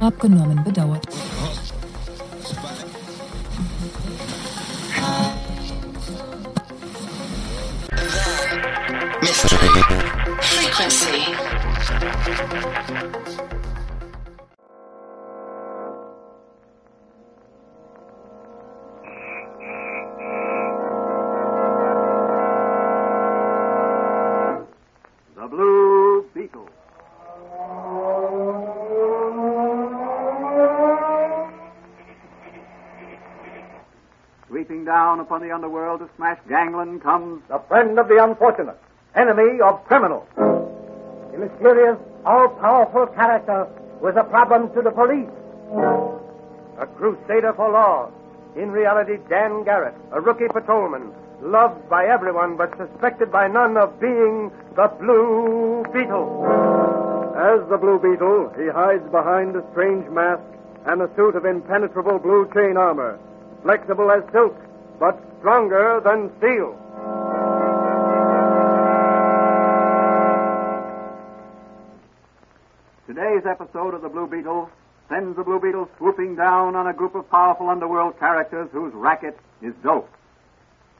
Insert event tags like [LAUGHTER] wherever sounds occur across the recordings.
Abgenommen bedauert. Frequency. Down upon the underworld to smash gangland comes The friend of the unfortunate, enemy of criminals. The mysterious, all-powerful character was a problem to the police. A crusader for law. In reality, Dan Garret, a rookie patrolman, loved by everyone but suspected by none of being the Blue Beetle. As the Blue Beetle, he hides behind a strange mask and a suit of impenetrable blue chain armor, flexible as silk, but stronger than steel. Today's episode of the Blue Beetle sends the Blue Beetle swooping down on a group of powerful underworld characters whose racket is dope.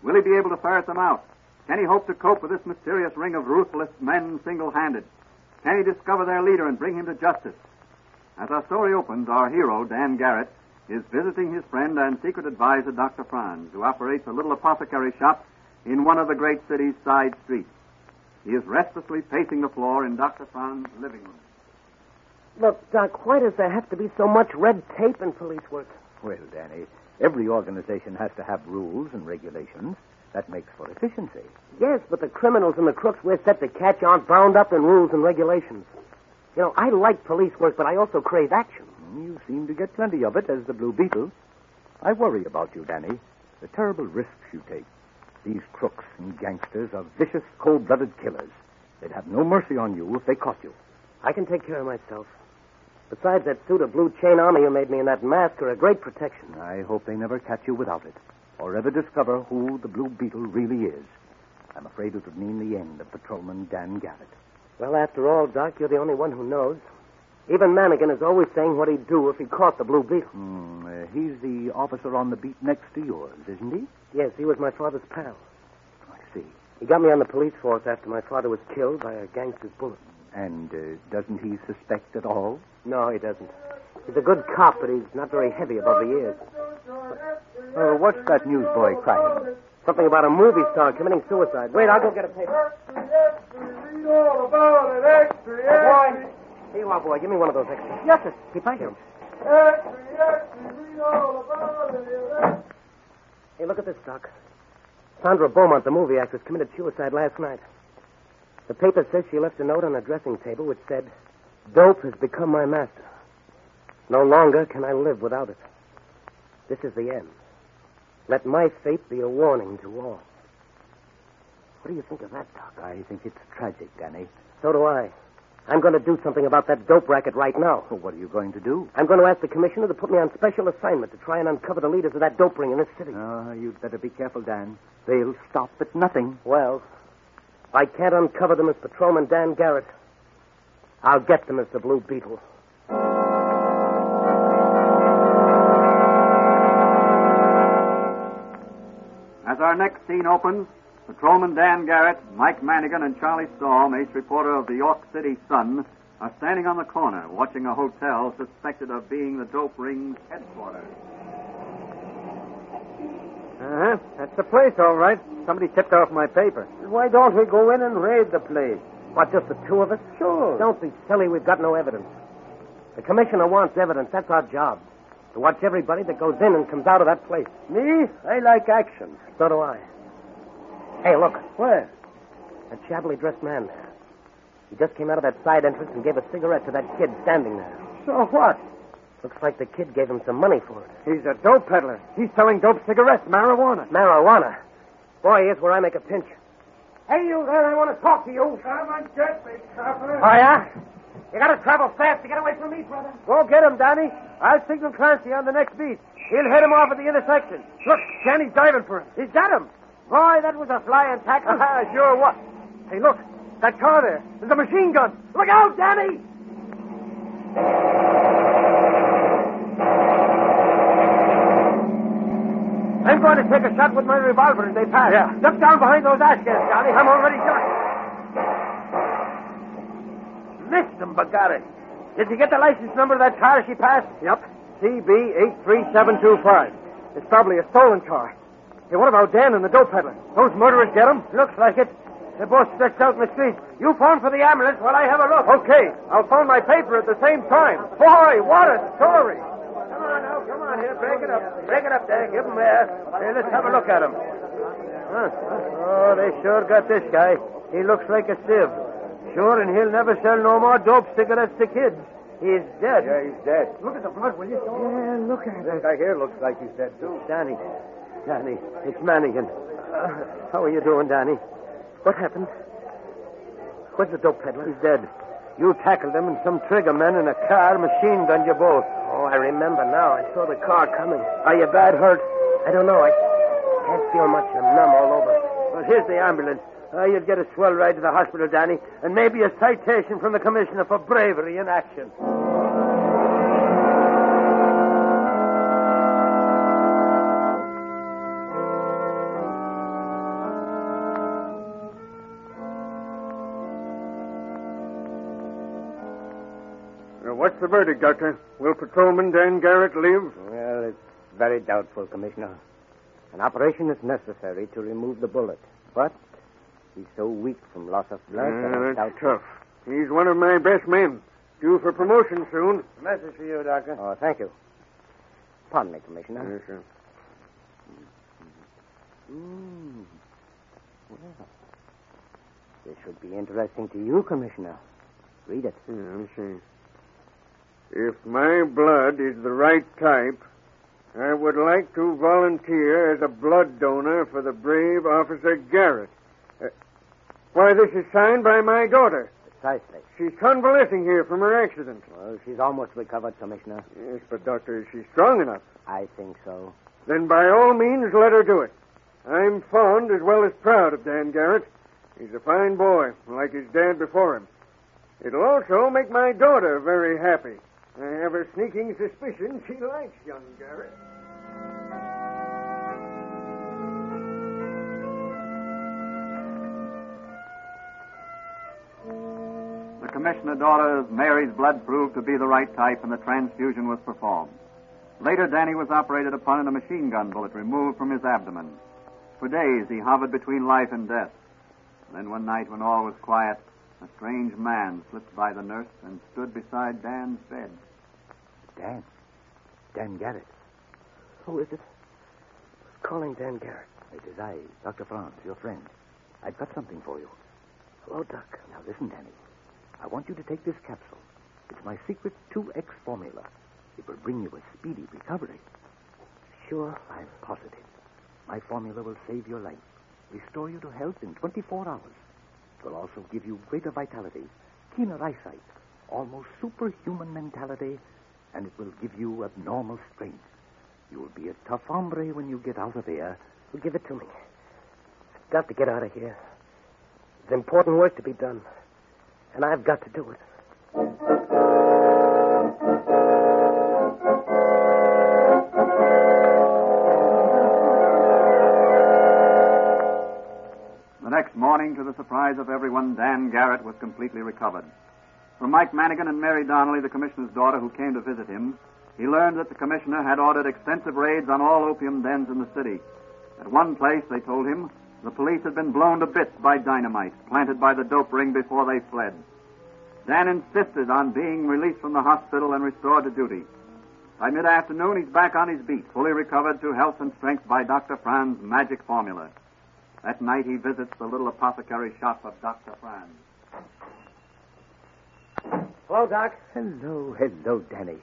Will he be able to ferret them out? Can he hope to cope with this mysterious ring of ruthless men single handed? Can he discover their leader and bring him to justice? As our story opens, our hero, Dan Garret, is visiting his friend and secret advisor, Dr. Franz, who operates a little apothecary shop in one of the great city's side streets. He is restlessly pacing the floor in Dr. Franz's living room. Look, Doc, why does there have to be so much red tape in police work? Well, Danny, every organization has to have rules and regulations. That makes for efficiency. Yes, but the criminals and the crooks we're set to catch aren't bound up in rules and regulations. You know, I like police work, but I also crave action. You seem to get plenty of it as the Blue Beetle. I worry about you, Danny. The terrible risks you take. These crooks and gangsters are vicious, cold-blooded killers. They'd have no mercy on you if they caught you. I can take care of myself. Besides, that suit of blue chain armor you made me and that mask are a great protection. I hope they never catch you without it, or ever discover who the Blue Beetle really is. I'm afraid it would mean the end of Patrolman Dan Garret. Well, after all, Doc, you're the only one who knows. Even Manigan is always saying what he'd do if he caught the Blue Beetle. Hmm, uh, he's the officer on the beat next to yours, isn't he? Yes, he was my father's pal. I see. He got me on the police force after my father was killed by a gangster's bullet. And uh, doesn't he suspect at all? No, he doesn't. He's a good cop, but he's not very heavy above the ears. Uh, what's that newsboy crying? Something about a movie star committing suicide. Wait, I'll go get a paper. Boy, here you are, boy. Give me one of those extras. Yes, sir. Keep thank you. Hey, look at this, Doc. Sandra Beaumont, the movie actress, committed suicide last night. The paper says she left a note on a dressing table which said, Dope has become my master. No longer can I live without it. This is the end. Let my fate be a warning to all. What do you think of that, Doc? I think it's tragic, Danny. So do I. I'm going to do something about that dope racket right now. Well, what are you going to do? I'm going to ask the commissioner to put me on special assignment to try and uncover the leaders of that dope ring in this city. Oh, you'd better be careful, Dan. They'll stop at nothing. Well, I can't uncover them as Patrolman Dan Garret, I'll get them as the Blue Beetle. As our next scene opens, Patrolman Dan Garret, Mike Manigan, and Charlie Storm, ace reporter of the York City Sun, are standing on the corner watching a hotel suspected of being the dope ring's headquarters. Uh-huh. That's the place, all right. Somebody tipped off my paper. Why don't we go in and raid the place? What, just the two of us? Sure. Don't be silly. We've got no evidence. The commissioner wants evidence. That's our job. To watch everybody that goes in and comes out of that place. Me? I like action. So do I. Hey, look. Where? That shabbily dressed man. There. He just came out of that side entrance and gave a cigarette to that kid standing there. So what? Looks like the kid gave him some money for it. He's a dope peddler. He's selling dope cigarettes, marijuana. Marijuana. Boy, here's where I make a pinch. Hey, you there, I want to talk to you. Come and get me, Copper. Oh, yeah? You gotta travel fast to get away from me, brother. Go get him, Danny. I'll signal Clancy on the next beat. He'll head him off at the intersection. Look, Danny's diving for him. He's got him. Boy, that was a flying tackle. [LAUGHS] Sure what? Hey, look. That car there. There's a machine gun. Look out, Danny! I'm going to take a shot with my revolver as they pass. Yeah. Duck down behind those ash cans, Johnny. I'm already shot. Missed him, but got it. Did you get the license number of that car she passed? Yep. CB83725. It's probably a stolen car. Hey, what about Dan and the dope peddler? Those murderers get him? Looks like it. They're both stretched out in the street. You phone for the ambulance while I have a look. Okay. I'll phone my paper at the same time. Boy, what a story. Come on now, come on here. Break it up. Break it up there. Give him there. Uh, hey, let's have a look at him. Huh. Oh, they sure got this guy. He looks like a sieve. Sure, and he'll never sell no more dope cigarettes to kids. He's dead. Yeah, he's dead. Look at the blood, will you? Yeah, look at him. This guy here looks like he's dead, too. Danny. Danny, it's Manigan. Uh, how are you doing, Danny? What happened? Where's the dope peddler? He's dead. You tackled him, and some trigger men in a car machine gunned you both. Oh, I remember now. I saw the car coming. Are you bad hurt? I don't know. I can't feel much. I'm numb all over. Well, here's the ambulance. Uh, you'll get a swell ride to the hospital, Danny, and maybe a citation from the commissioner for bravery in action. The verdict, Doctor? Will Patrolman Dan Garret live? Well, it's very doubtful, Commissioner. An operation is necessary to remove the bullet, but he's so weak from loss of blood that Yeah, it's that's doubtful. tough. He's one of my best men. Due for promotion soon. A message for you, Doctor. Oh, thank you. Pardon me, Commissioner. Yes, sir. Mm. Well, this should be interesting to you, Commissioner. Read it. Yeah, let me see. If my blood is the right type, I would like to volunteer as a blood donor for the brave Officer Garret. Uh, why, this is signed by my daughter. Precisely. She's convalescing here from her accident. Well, she's almost recovered, Commissioner. Yes, but, Doctor, is she strong enough? I think so. Then by all means, let her do it. I'm fond as well as proud of Dan Garret. He's a fine boy, like his dad before him. It'll also make my daughter very happy. I have a sneaking suspicion she likes young Garret. The commissioner daughter Mary's blood proved to be the right type, and the transfusion was performed. Later, Danny was operated upon and a machine gun bullet removed from his abdomen. For days, he hovered between life and death. Then one night, when all was quiet, a strange man slipped by the nurse and stood beside Dan's bed. Dan. Dan Garret. Who is it? Who's calling Dan Garret? It is I, Dr. Franz, your friend. I've got something for you. Hello, Doc. Now listen, Danny. I want you to take this capsule. It's my secret 2X formula. It will bring you a speedy recovery. Sure. I'm positive. My formula will save your life, restore you to health in 24 hours. It will also give you greater vitality, keener eyesight, almost superhuman mentality, and it will give you abnormal strength. You will be a tough hombre when you get out of here. Well, give it to me. I've got to get out of here. There's important work to be done. And I've got to do it. The next morning, to the surprise of everyone, Dan Garret was completely recovered. From Mike Manigan and Mary Donnelly, the commissioner's daughter, who came to visit him, he learned that the commissioner had ordered extensive raids on all opium dens in the city. At one place, they told him, the police had been blown to bits by dynamite planted by the dope ring before they fled. Dan insisted on being released from the hospital and restored to duty. By mid afternoon, he's back on his beat, fully recovered to health and strength by Dr. Franz's magic formula. That night, he visits the little apothecary shop of Dr. Franz. Hello, Doc. Hello, hello, Danny.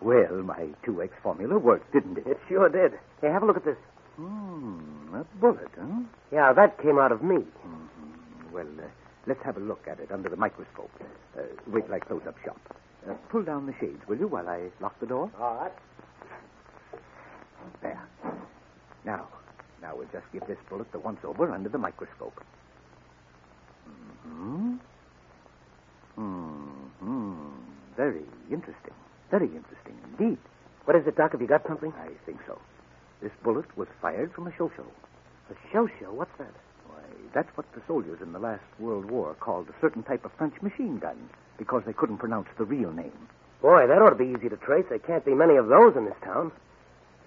Well, my 2X formula worked, didn't it? It sure did. Hey, have a look at this. Hmm, a bullet, huh? Yeah, that came out of me. Mm-hmm. Well, uh, let's have a look at it under the microscope. Uh, wait till I close up shop. Uh, pull down the shades, will you, while I lock the door? All right. There. Now, now we'll just give this bullet the once over under the microscope. Hmm. Hmm. Very interesting. Very interesting indeed. What is it, Doc? Have you got something? I think so. This bullet was fired from a show show. A show show? What's that? Why, that's what the soldiers in the last World War called a certain type of French machine gun because they couldn't pronounce the real name. Boy, that ought to be easy to trace. There can't be many of those in this town.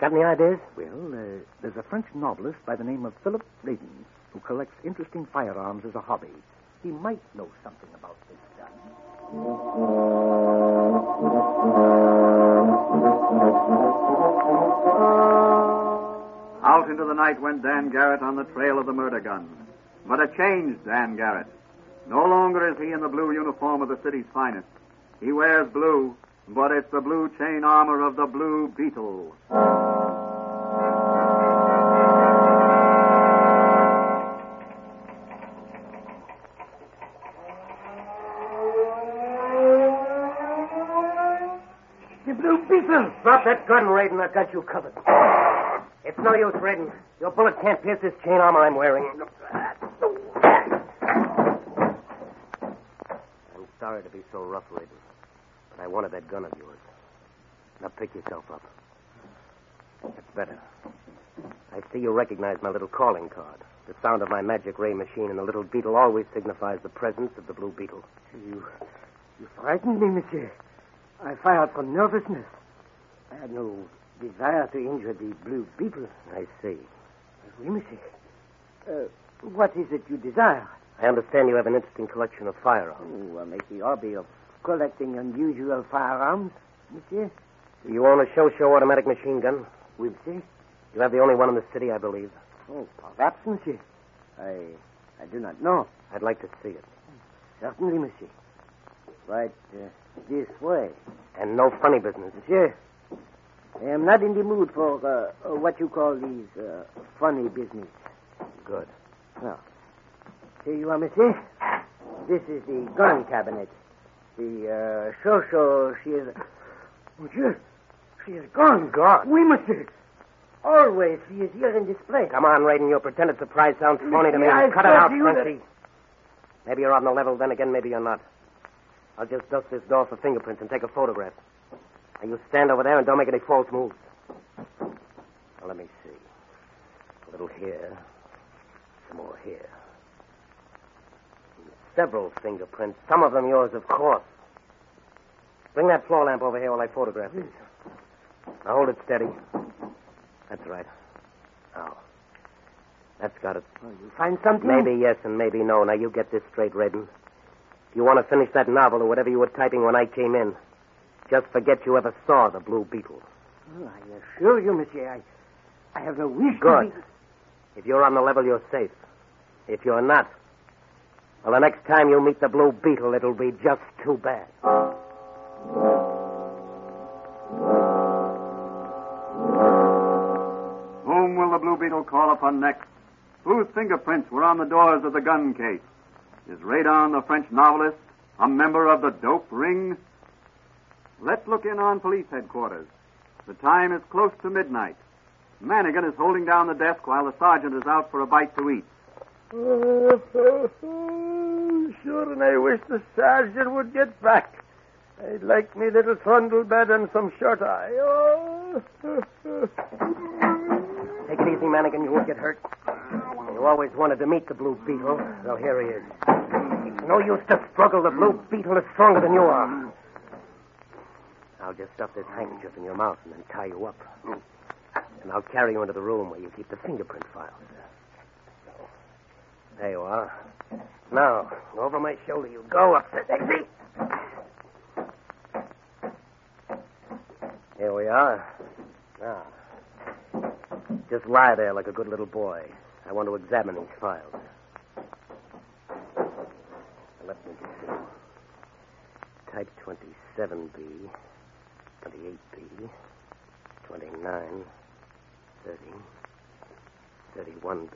Got any ideas? Well, uh, there's a French novelist by the name of Philip Radin who collects interesting firearms as a hobby. He might know something about this gun. Out into the night went Dan Garret on the trail of the murder gun. But a changed Dan Garret. No longer is he in the blue uniform of the city's finest. He wears blue, but it's the blue chain armor of the Blue Beetle. That gun, Raiden. I've got you covered. It's no use, Raiden. Your bullet can't pierce this chain armor I'm wearing. I'm sorry to be so rough, Raiden, but I wanted that gun of yours. Now pick yourself up. That's better. I see you recognize my little calling card. The sound of my magic ray machine and the little beetle always signifies the presence of the blue beetle. You, you frightened me, monsieur. I fired from nervousness. I had no desire to injure the blue beetle. I see. Oui, monsieur. Uh, what is it you desire? I understand you have an interesting collection of firearms. Oh, I make the hobby of collecting unusual firearms, monsieur. Do you own a show show automatic machine gun? Oui, monsieur. You have the only one in the city, I believe. Oh, perhaps, monsieur. I, I do not know. I'd like to see it. Certainly, monsieur. Right uh, this way. And no funny business. Monsieur, I am not in the mood for uh, uh, what you call these uh, funny business. Good. Now, here you are, monsieur. This is the gun cabinet. The uh, show show, she is. Monsieur, she is gone. Gone? Oui, monsieur. Always, she is here in this place. Come on, Raiden. Your pretended surprise sounds phony to me. I Cut it out, Frenchy. Maybe you're on the level, then again, maybe you're not. I'll just dust this door for fingerprints and take a photograph. Now, you stand over there and don't make any false moves. Now, let me see. A little here. Some more here. Several fingerprints. Some of them yours, of course. Bring that floor lamp over here while I photograph these. Now, hold it steady. That's right. Now. That's got it. Oh, you find something? Maybe yes and maybe no. Now, you get this straight, Redden. If you want to finish that novel or whatever you were typing when I came in, just forget you ever saw the Blue Beetle. Oh, I assure you, monsieur, I, I have no wish Good. to be... If you're on the level, you're safe. If you're not, well, the next time you meet the Blue Beetle, it'll be just too bad. Whom will the Blue Beetle call upon next? Whose fingerprints were on the doors of the gun case? Is Radon the French novelist a member of the dope ring? Let's look in on police headquarters. The time is close to midnight. Manigan is holding down the desk while the sergeant is out for a bite to eat. [LAUGHS] sure, and I wish the sergeant would get back. I'd like me little trundle bed and some shirt eye. Oh. [LAUGHS] Take it easy, Manigan. You won't get hurt. You always wanted to meet the Blue Beetle. Well, here he is. It's no use to struggle. The Blue Beetle is stronger than you are. I'll just stuff this handkerchief in your mouth and then tie you up. Hmm. And I'll carry you into the room where you keep the fingerprint files. There you are. Now, over my shoulder you go up the Daisy. Here we are. Now, just lie there like a good little boy. I want to examine these files. Let me see. Type 27B, 28B, 29, 30, 31B.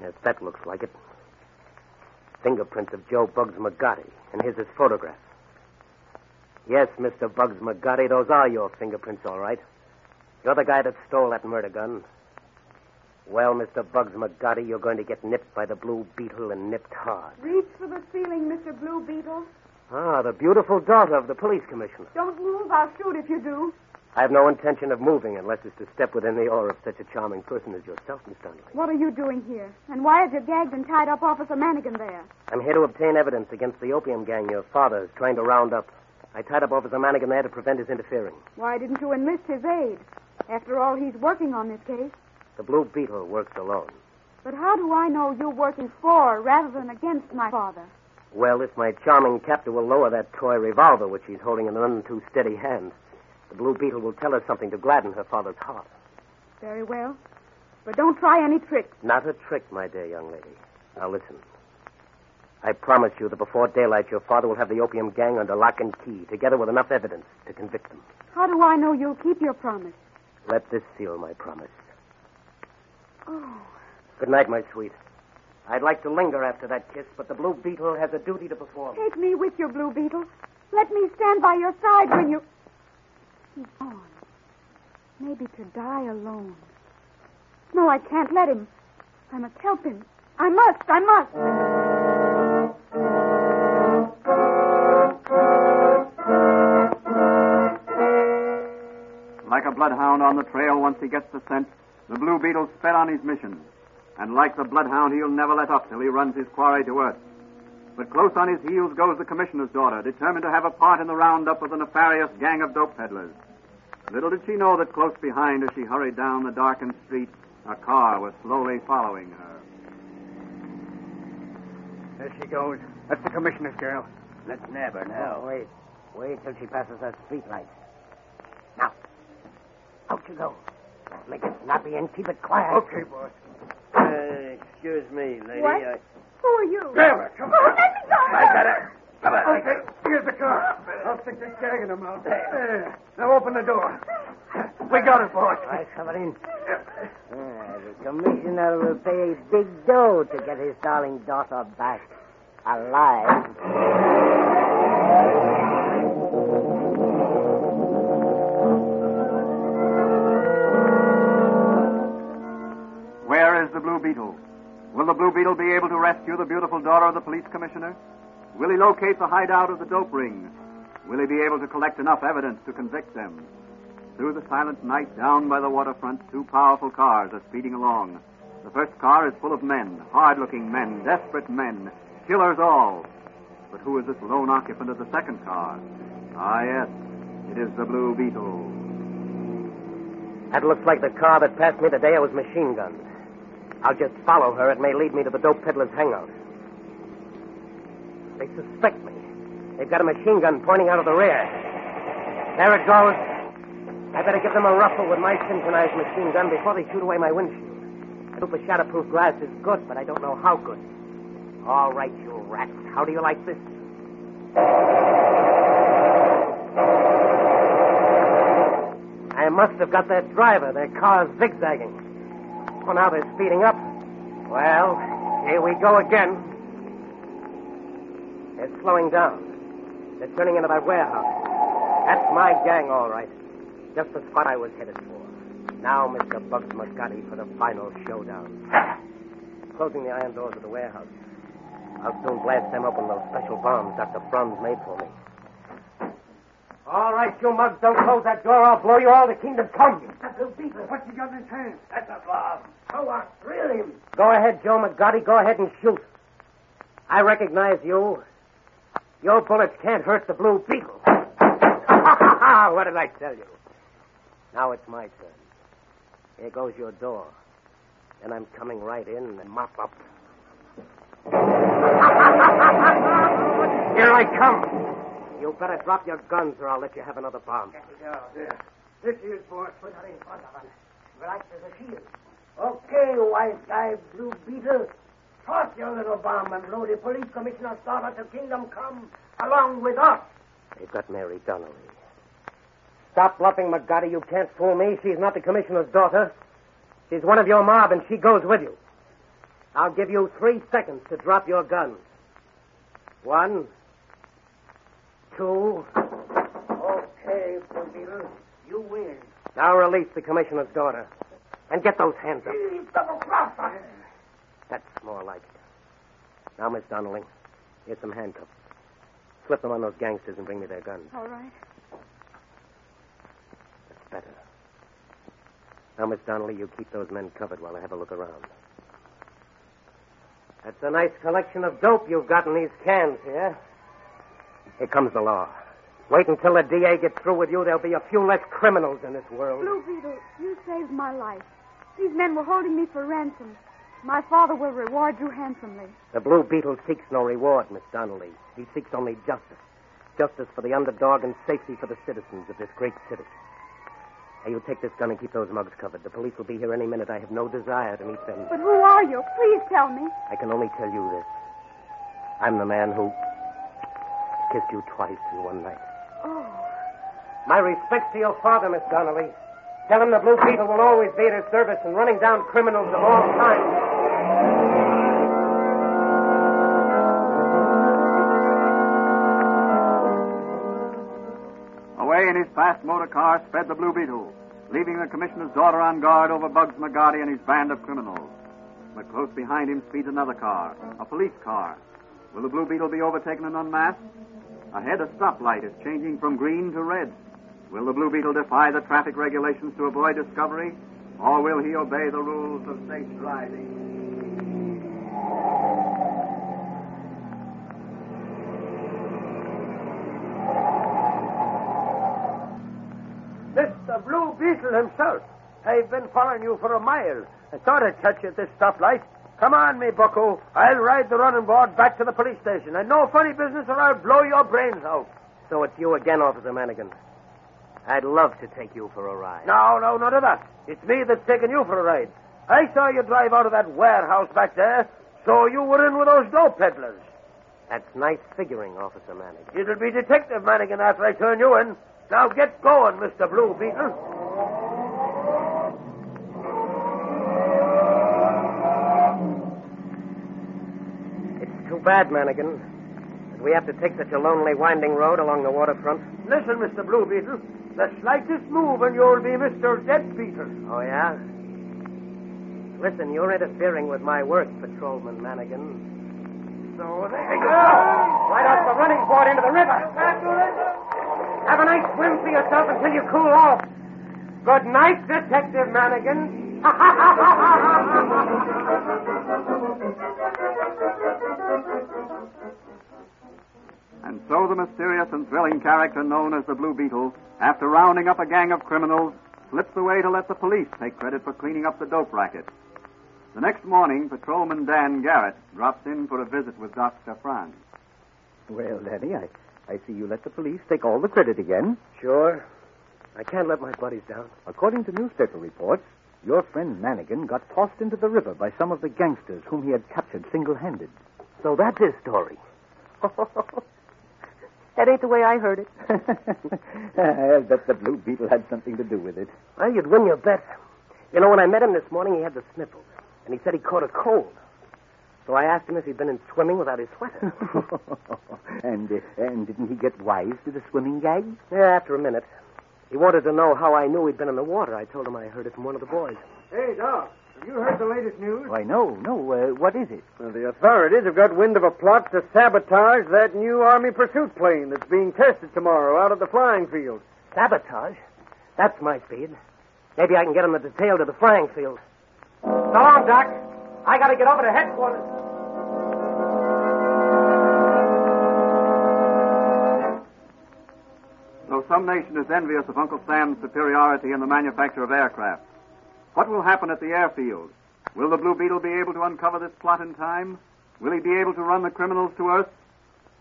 Yes, that looks like it. Fingerprints of Joe Bugs McGotti, and here's his photograph. Yes, Mr. Bugs McGotti, those are your fingerprints, all right. You're the guy that stole that murder gun. Well, Mr. Bugs McGotti, you're going to get nipped by the Blue Beetle and nipped hard. Reach for the ceiling, Mr. Blue Beetle. Ah, the beautiful daughter of the police commissioner. Don't move. I'll shoot if you do. I have no intention of moving unless it's to step within the aura of such a charming person as yourself, Miss Donnelly. What are you doing here? And why is your gagged and tied up Officer Manigan there? I'm here to obtain evidence against the opium gang your father is trying to round up. I tied up Officer Manigan there to prevent his interfering. Why didn't you enlist his aid? After all, he's working on this case. The Blue Beetle works alone. But how do I know you're working for rather than against my father? Well, if my charming captor will lower that toy revolver which he's holding in none too steady hand, the Blue Beetle will tell her something to gladden her father's heart. Very well. But don't try any tricks. Not a trick, my dear young lady. Now listen. I promise you that before daylight your father will have the opium gang under lock and key, together with enough evidence to convict them. How do I know you'll keep your promise? Let this seal my promise. Oh, Good night, my sweet. I'd like to linger after that kiss, but the Blue Beetle has a duty to perform. take me with you, Blue Beetle. Let me stand by your side when you. He's gone. Maybe to die alone. No, I can't let him. I must help him. I must, I must. Like a bloodhound on the trail once he gets the scent, the Blue beetle sped on his mission. And like the bloodhound, he'll never let up till he runs his quarry to earth. But close on his heels goes the commissioner's daughter, determined to have a part in the roundup of the nefarious gang of dope peddlers. Little did she know that close behind as she hurried down the darkened street, a car was slowly following her. There she goes. That's the commissioner's girl. Let's nab her now. Oh, wait. Wait till she passes that street light. Now. Out you go. Make it snappy and keep it quiet. Okay, boss. Uh, excuse me, lady. What? I... Who are you? Grab her. Come Oh, let me go. I got her. Come on. Okay. Here's the car. I'll stick this gag in her mouth. There. Now open the door. We got her, boss. All right, come on in. Ah, the commissioner will pay a big dough to get his darling daughter back alive. The Blue Beetle? Will the Blue Beetle be able to rescue the beautiful daughter of the police commissioner? Will he locate the hideout of the dope ring? Will he be able to collect enough evidence to convict them? Through the silent night, down by the waterfront, two powerful cars are speeding along. The first car is full of men, hard looking men, desperate men, killers all. But who is this lone occupant of the second car? Ah, yes, it is the Blue Beetle. That looks like the car that passed me the day I was machine gunned. I'll just follow her. It may lead me to the dope peddler's hangout. They suspect me. They've got a machine gun pointing out of the rear. There it goes. I better give them a ruffle with my synchronized machine gun before they shoot away my windshield. The shatterproof glass is good, but I don't know how good. All right, you rats. How do you like this? I must have got that driver. Their car's zigzagging. Well, now they're speeding up. Well, here we go again. They're slowing down. They're turning into that warehouse. That's my gang, all right. Just the spot I was headed for. Now, Mr. Bugs McGotti, for the final showdown. Closing the iron doors of the warehouse. I'll soon blast them open with those special bombs Dr. Franz made for me. All right, you mugs, don't close that door. I'll blow you all to kingdom come. What's he got in his hand? That's a bomb. So what? Three Go ahead, Joe McGotti. Go ahead and shoot. I recognize you. Your bullets can't hurt the Blue Beetle. [LAUGHS] what did I tell you? Now it's my turn. Here goes your door. And I'm coming right in and mop up. [LAUGHS] Here I come. You better drop your guns or I'll let you have another bomb. This is boss. Put her in front of us. Right as a shield. Okay, wise guy, Blue Beetle. Toss your little bomb and blow the police commissioner's daughter to Kingdom Come along with us. They've got Mary Donnelly. Stop bluffing, McGotti. You can't fool me. She's not the commissioner's daughter. She's one of your mob, and she goes with you. I'll give you three seconds to drop your guns. One, two. Okay, Blue You win. Now release the commissioner's daughter. And get those hands up. Double cross us. That's more like it. Now, Miss Donnelly, here's some handcuffs. Slip them on those gangsters and bring me their guns. All right. That's better. Now, Miss Donnelly, you keep those men covered while I have a look around. That's a nice collection of dope you've got in these cans here. Here comes the law. Wait until the DA gets through with you. There'll be a few less criminals in this world. Blue Beetle, you saved my life. These men were holding me for ransom. My father will reward you handsomely. The Blue Beetle seeks no reward, Miss Donnelly. He seeks only justice. Justice for the underdog and safety for the citizens of this great city. Now, you take this gun and keep those mugs covered. The police will be here any minute. I have no desire to meet them. But who are you? Please tell me. I can only tell you this. I'm the man who kissed you twice in one night. Oh. My respects to your father, Miss Donnelly. Tell him the Blue Beetle will always be at his service in running down criminals of all kinds. Away in his fast motor car sped the Blue Beetle, leaving the commissioner's daughter on guard over Bugs McGarty and his band of criminals. But close behind him speeds another car, a police car. Will the Blue Beetle be overtaken and unmasked? Ahead, a stoplight is changing from green to red. Will the Blue Beetle defy the traffic regulations to avoid discovery? Or will he obey the rules of safe driving? Mr. Blue Beetle himself. I've been following you for a mile. I thought I'd catch you at this stoplight. Come on, me bucko. I'll ride the running board back to the police station. And no funny business or I'll blow your brains out. So it's you again, Officer Manigan. I'd love to take you for a ride. No, no, none of that. It's me that's taking you for a ride. I saw you drive out of that warehouse back there, so you were in with those dope peddlers. That's nice figuring, Officer Manigan. It'll be Detective Manigan after I turn you in. Now get going, Mr. Blue Beetle. Bad, Manigan, that we have to take such a lonely, winding road along the waterfront. Listen, Mr. Blue Beetle. The slightest move and you'll be Mr. Dead Beetle. Oh, yeah? Listen, you're interfering with my work, Patrolman Manigan. So there you go. Ah! Right off the running board into the river. Have a nice swim for yourself until you cool off. Good night, Detective Manigan. [LAUGHS] And so the mysterious and thrilling character known as the Blue Beetle, after rounding up a gang of criminals, slips away to let the police take credit for cleaning up the dope racket. The next morning, Patrolman Dan Garret drops in for a visit with Dr. Franz. Well, Danny, I, I see you let the police take all the credit again. Sure. I can't let my buddies down. According to newspaper reports, your friend Manigan got tossed into the river by some of the gangsters whom he had captured single handed. So that's his story. [LAUGHS] that ain't the way I heard it. [LAUGHS] I'll bet the Blue Beetle had something to do with it. Well, you'd win your bet. You know, when I met him this morning, he had the sniffles. And he said he caught a cold. So I asked him if he'd been in swimming without his sweater. [LAUGHS] and, uh, and didn't he get wise to the swimming gag? yeah, after a minute. He wanted to know how I knew he'd been in the water. I told him I heard it from one of the boys. Hey, Doc, have you heard the latest news? Why, no, no. Uh, what is it? Well, the authorities have got wind of a plot to sabotage that new Army pursuit plane that's being tested tomorrow out at the flying field. Sabotage? That's my speed. Maybe I can get him the detail to the flying field. So long, Doc. I gotta get over to headquarters. Though some nation is envious of Uncle Sam's superiority in the manufacture of aircraft, what will happen at the airfield? Will the Blue Beetle be able to uncover this plot in time? Will he be able to run the criminals to earth?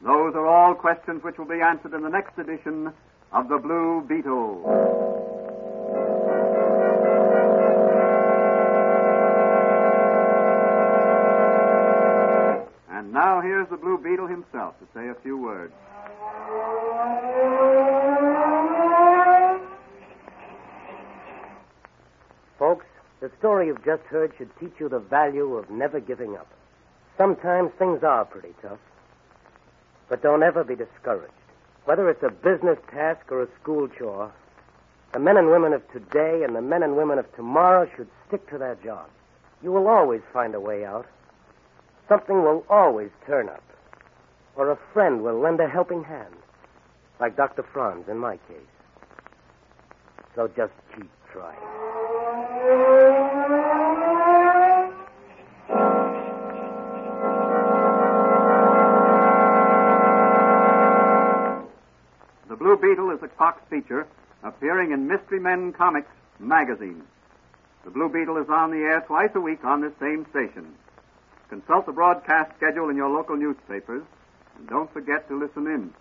Those are all questions which will be answered in the next edition of The Blue Beetle. And now here's the Blue Beetle himself to say a few words. Folks, the story you've just heard should teach you the value of never giving up. Sometimes things are pretty tough. But don't ever be discouraged. Whether it's a business task or a school chore, the men and women of today and the men and women of tomorrow should stick to their jobs. You will always find a way out. Something will always turn up. Or a friend will lend a helping hand, like Dr. Franz in my case. So just keep trying. Fox feature appearing in Mystery Men Comics magazine. The Blue Beetle is on the air twice a week on this same station. Consult the broadcast schedule in your local newspapers, and don't forget to listen in.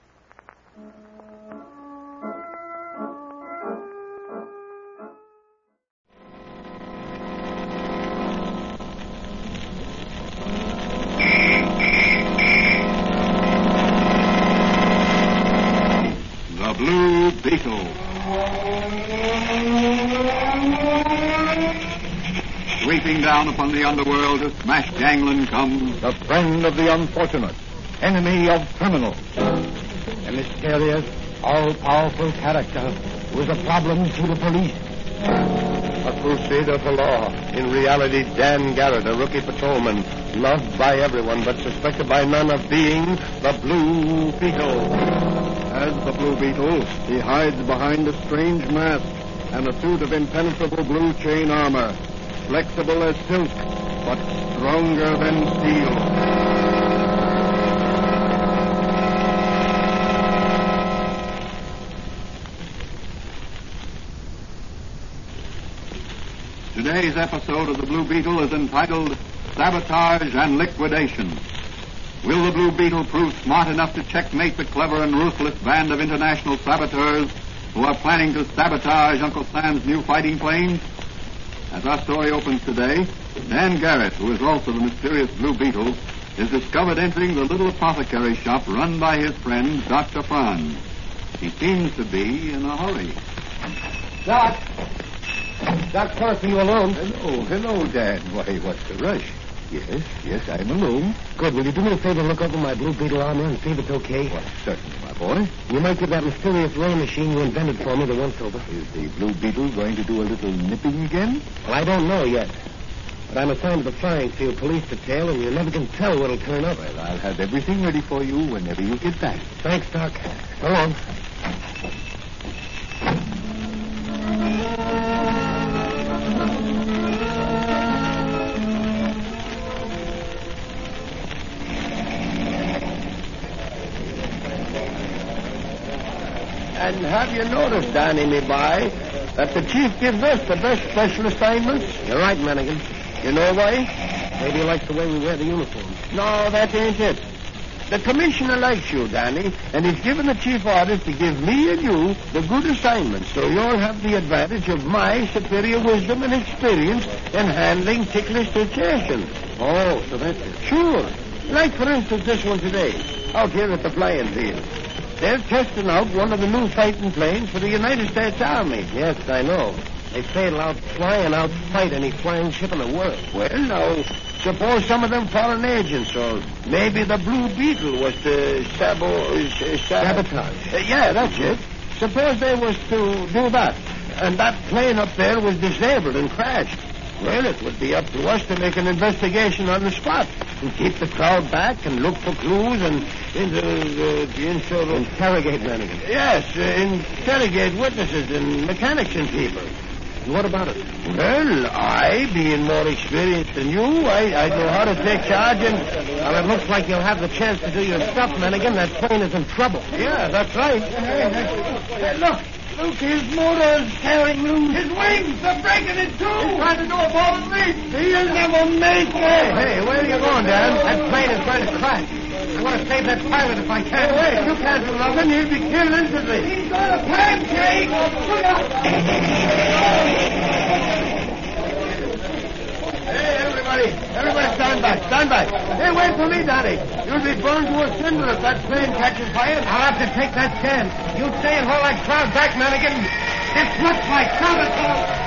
Sweeping down the underworld to smash gangland comes The friend of the unfortunate, enemy of criminals. A mysterious, all-powerful character who is a problem to the police. A crusader for law. In reality, Dan Garret, a rookie patrolman, loved by everyone but suspected by none of being the Blue Beetle. As the Blue Beetle, he hides behind a strange mask and a suit of impenetrable blue chain armor, flexible as silk, but stronger than steel. Today's episode of the Blue Beetle is entitled Sabotage and Liquidation. Will the Blue Beetle prove smart enough to checkmate the clever and ruthless band of international saboteurs who are planning to sabotage Uncle Sam's new fighting planes? As our story opens today, Dan Garret, who is also the mysterious Blue Beetle, is discovered entering the little apothecary shop run by his friend, Dr. Franz. He seems to be in a hurry. Doc! Doc are you alone? Hello, hello, Dan. Why, what's the rush? Yes, yes, I'm alone. Good. Will you do me a favor and look over my blue beetle armor and see if it's okay? Why, certainly, boy. You might give that mysterious ray machine you invented for me the once over. Is the Blue Beetle going to do a little nipping again? Well, I don't know yet. But I'm assigned to the flying field police detail, and you never can tell what'll turn up. Well, I'll have everything ready for you whenever you get back. Thanks, Doc. So long. And have you noticed, Danny, me boy, that the chief gives us the best special assignments? You're right, Manigan. You know why? Maybe he likes the way we wear the uniforms. No, that ain't it. The commissioner likes you, Danny, and he's given the chief orders to give me and you the good assignments, so you'll have the advantage of my superior wisdom and experience in handling ticklish situations. Oh, so that's it. Sure. Like, for instance, this one today, out here at the flying field. They're testing out one of the new fighting planes for the United States Army. Yes, I know. They say it'll outfly and outfight any flying ship in the world. Well, now, suppose some of them foreign agents, or maybe the Blue Beetle was to sabo... Uh, sab- Sabotage. Uh, yeah, that's it. Suppose they was to do that, and that plane up there was disabled and crashed. Well, it would be up to us to make an investigation on the spot and keep the crowd back and look for clues and into uh, the inter- Interrogate Manigan. Yes, uh, interrogate witnesses and mechanics and people. And what about it? Well, I, being more experienced than you, I, I know how to take charge and... Well, it looks like you'll have the chance to do your stuff, Manigan. That plane is in trouble. Yeah, that's right. Hey, look, look, his motor's tearing loose. His wings, they're breaking in two. He's trying to do a ball and leap. He'll never make it. Hey, where are you going, Dan? That plane is going to crash. I want to save that pilot if I can. Wait, you can't do nothing. He'll be killed instantly. He's got a pancake. Hey, everybody. Everybody stand back. Stand back. Hey, wait for me, Daddy. You'll be burned to a cinder if that plane catches fire. I'll have to take that chance. You stay and hold that crowd back, Manigan. It's looks like sabotage.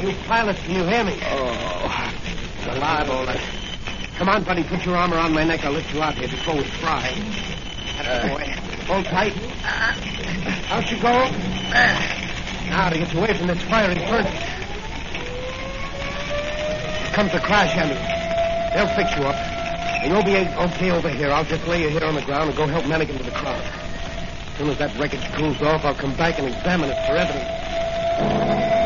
You pilots, can you hear me? Oh, it's alive, all right. Come on, buddy, put your arm around my neck. I'll lift you out here before we fry. Hold tight. How's you go? Now to get away from this fiery furnace. Here comes the crash, Emmy. They'll fix you up. And you'll be okay over here. I'll just lay you here on the ground and go help Manigan to the crowd. As soon as that wreckage cools off, I'll come back and examine it for evidence.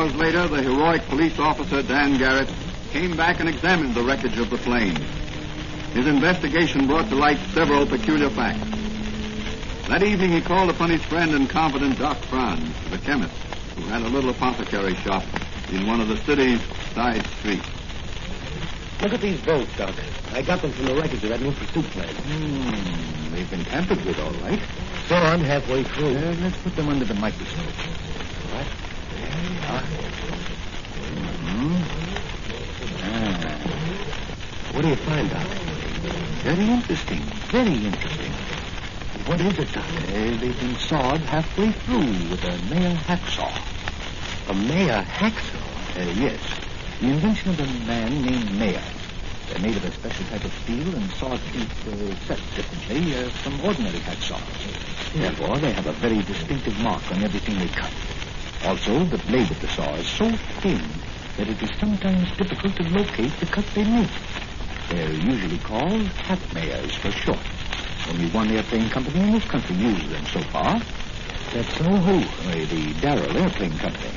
Hours later, the heroic police officer, Dan Garret, came back and examined the wreckage of the plane. His investigation brought to light several peculiar facts. That evening, he called upon his friend and confidant, Doc Franz, the chemist, who had a little apothecary shop in one of the city's side streets. Look at these boats, Doc. I got them from the wreckage of that new pursuit plane. Hmm, they've been tampered with, all right. So I'm halfway through. Uh, let's put them under the microscope. What? Hmm. Ah. What do you find, Doc? Very interesting. Very interesting. What is it, Doctor? Uh, they've been sawed halfway through with a Mayer hacksaw. A Mayer hacksaw? Uh, yes. The invention of a man named Mayer. They're made of a special type of steel and sawed teeth uh, set differently uh, from ordinary hacksaws. Therefore, they have a very distinctive mark on everything they cut. Also, the blade of the saw is so thin that it is sometimes difficult to locate the cut they make. They're usually called hack Mayers for short. Only one airplane company in this country uses them so far. That's so who? Uh, the Darrell Airplane Company.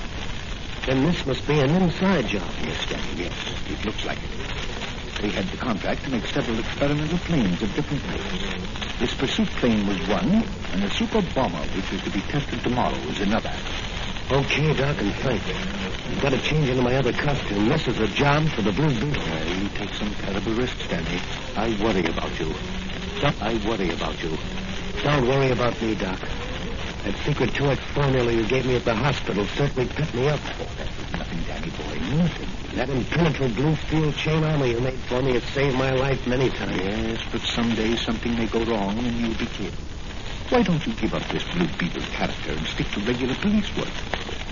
Then this must be an inside job. Yes, Danny, yes. It looks like it. They had the contract to make several experimental planes of different types. This pursuit plane was one, and the super bomber, which was to be tested tomorrow, was another. Okay, Doc, and thanks. I've got to change into my other costume. This is a job for the Blue Beetle. Uh, you take some terrible risks, Danny. I worry about you. I worry about you. Don't worry about me, Doc. That secret 2X formula you gave me at the hospital certainly put me up. Oh, that nothing, Danny boy. Nothing. That impenetrable blue steel chain armor you made for me has saved my life many times. Yes, but someday something may go wrong and you'll be killed. Why don't you give up this Blue Beetle character and stick to regular police work?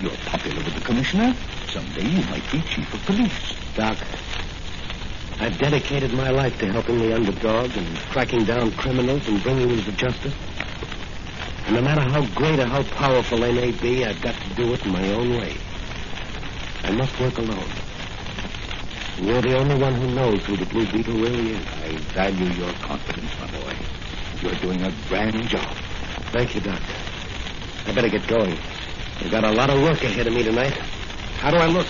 You're popular with the commissioner. Someday you might be chief of police. Doc, I've dedicated my life to helping the underdog and cracking down criminals and bringing them to justice. And no matter how great or how powerful they may be, I've got to do it in my own way. I must work alone. And you're the only one who knows who the Blue Beetle really is. I value your confidence, my boy. You're doing a grand job. Thank you, Doc. I better get going. I've got a lot of work ahead of me tonight. How do I look?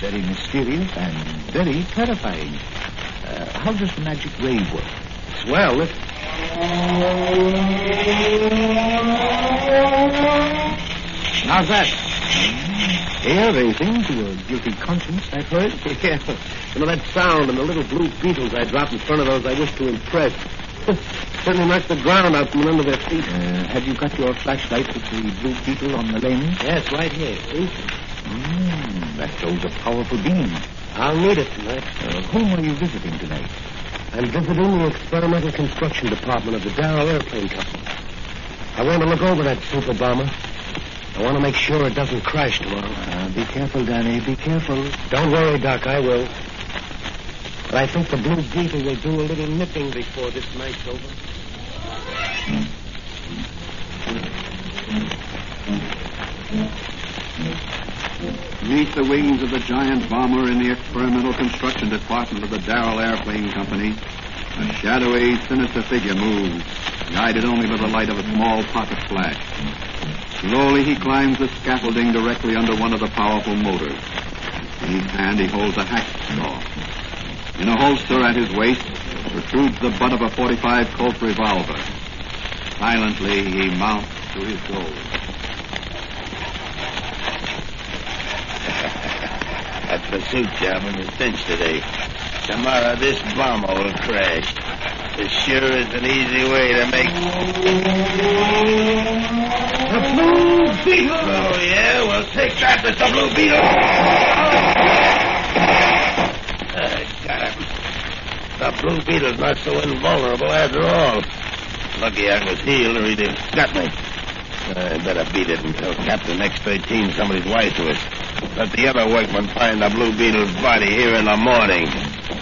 Very mysterious and very terrifying. Uh, how does the magic ray work? Swell. Listen. How's that? Hair raising to your guilty conscience, I've heard. Yeah. [LAUGHS] You know, that sound and the little blue beetles I drop in front of those I wish to impress. Certainly knocks the ground out from under their feet. Uh, have you got your flashlight with the blue beetle on the lens? Yes, right here. See? Mm, that shows a powerful beam. I'll need it tonight. Uh, whom are you visiting tonight? I'm visiting the experimental construction department of the Darrell Airplane Company. I want to look over that super bomber. I want to make sure it doesn't crash tomorrow. Uh, be careful, Danny. Be careful. Don't worry, Doc. I will. But I think the Blue Beetle will do a little nipping before this night's over. Beneath the wings of the giant bomber in the experimental construction department of the Darrell Airplane Company, a shadowy, sinister figure moves, guided only by the light of a small pocket flash. Slowly he climbs the scaffolding directly under one of the powerful motors. In his hand he holds a hacksaw. In a holster at his waist protrudes the butt of a 45 Colt revolver. Silently he mounts to his goal. That pursuit job in the cinch today. Tomorrow this bomber will crash. It sure is an easy way to make. The Blue Beetle! Oh, yeah? Well, take that, Mr. Blue Beetle! I got him. The Blue Beetle's not so invulnerable after all. Lucky I was healed or he'd have got me. I better beat it until Captain X-13 somebody's wise to us. Let the other workmen find the Blue Beetle's body here in the morning.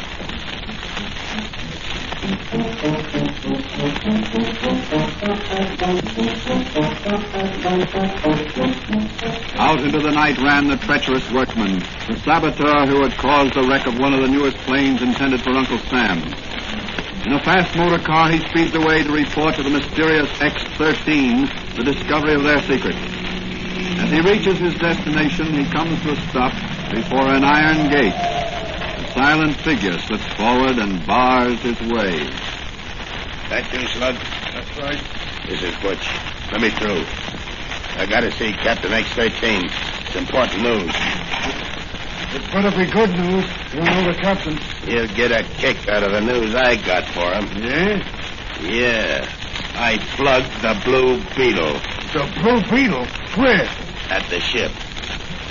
Out into the night ran the treacherous workman, the saboteur who had caused the wreck of one of the newest planes intended for Uncle Sam. In a fast motor car, he speeds away to report to the mysterious X-13 the discovery of their secret. As he reaches his destination, he comes to a stop before an iron gate. A silent figure slips forward and bars his way. That you, Slug? That's right. This is Butch. Let me through. I gotta see Captain X-13. It's important news. It better be good news. You know the captain. He'll get a kick out of the news I got for him. Yeah? Yeah. I plugged the Blue Beetle. The Blue Beetle? Where? At the ship.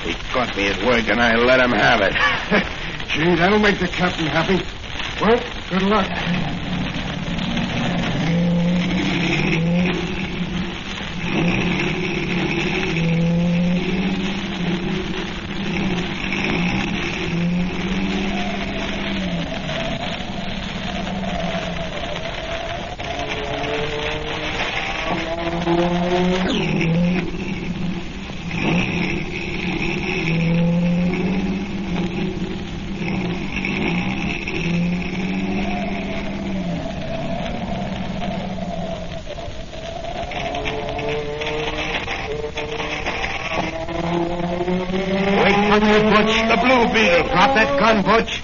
He caught me at work and I let him have it. [LAUGHS] Gee, that'll make the captain happy. Well, good luck. Gun, Butch.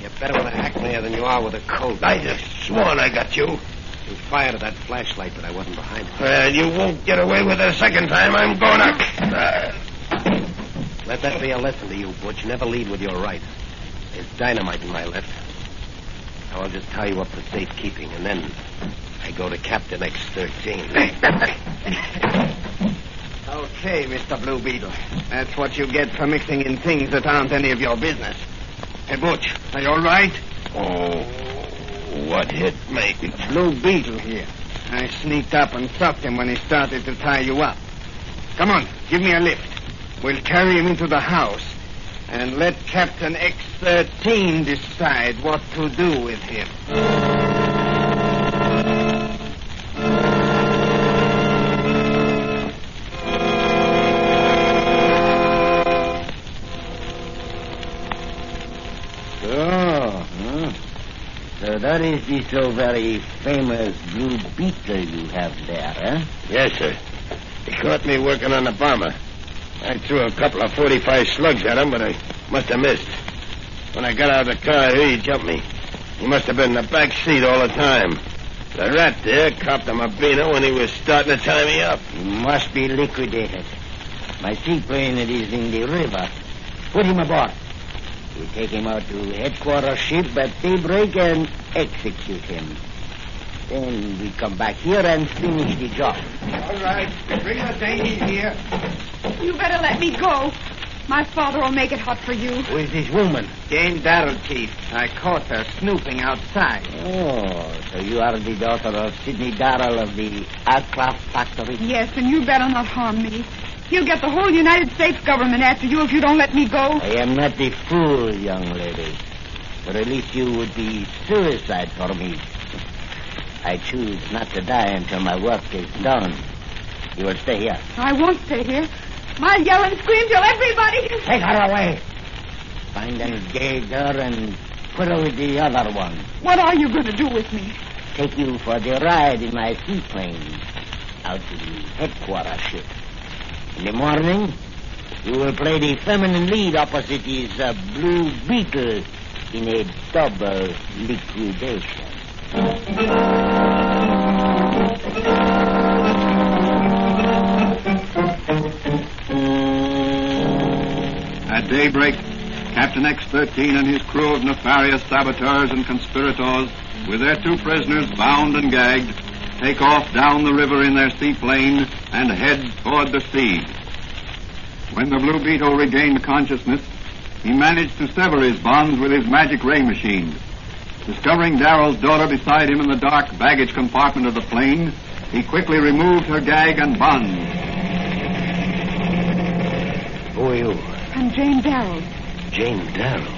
You're better with a hackmayer than you are with a Colt. I just sworn I got you. You fired at that flashlight, but I wasn't behind it. Well, you won't get away with it a second time. I'm gonna. Uh, Let that be a lesson to you, Butch. Never lead with your right. There's dynamite in my left. Now I'll just tie you up for safekeeping, and then I go to Captain X-13. [LAUGHS] Okay, Mr. Blue Beetle. That's what you get for mixing in things that aren't any of your business. Hey, Butch, are you all right? oh, what hit me? It's Blue Beetle here. I sneaked up and stopped him when he started to tie you up. Come on, give me a lift. We'll carry him into the house and let Captain X-13 decide what to do with him. So that is the so very famous blue beetle you have there, eh? Yes, sir. He caught me working on the bomber. I threw a couple of 45 slugs at him, but I must have missed. When I got out of the car, he jumped me. He must have been in the back seat all the time. The rat there copped him a beaner when he was starting to tie me up. He must be liquidated. My seaplane is in the river. Put him aboard. We take him out to headquarters ship at daybreak and execute him. Then we come back here and finish the job. All right. Bring the dinghy here. You better let me go. My father will make it hot for you. Who is this woman? Jane Darrell, Chief. I caught her snooping outside. Oh, so you are the daughter of Sidney Darrell of the aircraft factory? Yes, and you better not harm me. You'll get the whole United States government after you if you don't let me go. I am not the fool, young lady. But at least you would be suicide for me. I choose not to die until my work is done. You will stay here. I won't stay here. I'll yell and scream till everybody. Take her away. Find and gag her and put her with the other one. What are you going to do with me? Take you for the ride in my seaplane out to the headquarters ship. In the morning, you will play the feminine lead opposite his uh, Blue Beetle in a double liquidation. At daybreak, Captain X-13 and his crew of nefarious saboteurs and conspirators, with their two prisoners bound and gagged, take off down the river in their seaplane and head toward the sea. When the Blue Beetle regained consciousness, he managed to sever his bonds with his magic ray machine. Discovering Darrell's daughter beside him in the dark baggage compartment of the plane, he quickly removed her gag and bonds. Who are you? I'm Jane Darrell. Jane Darrell.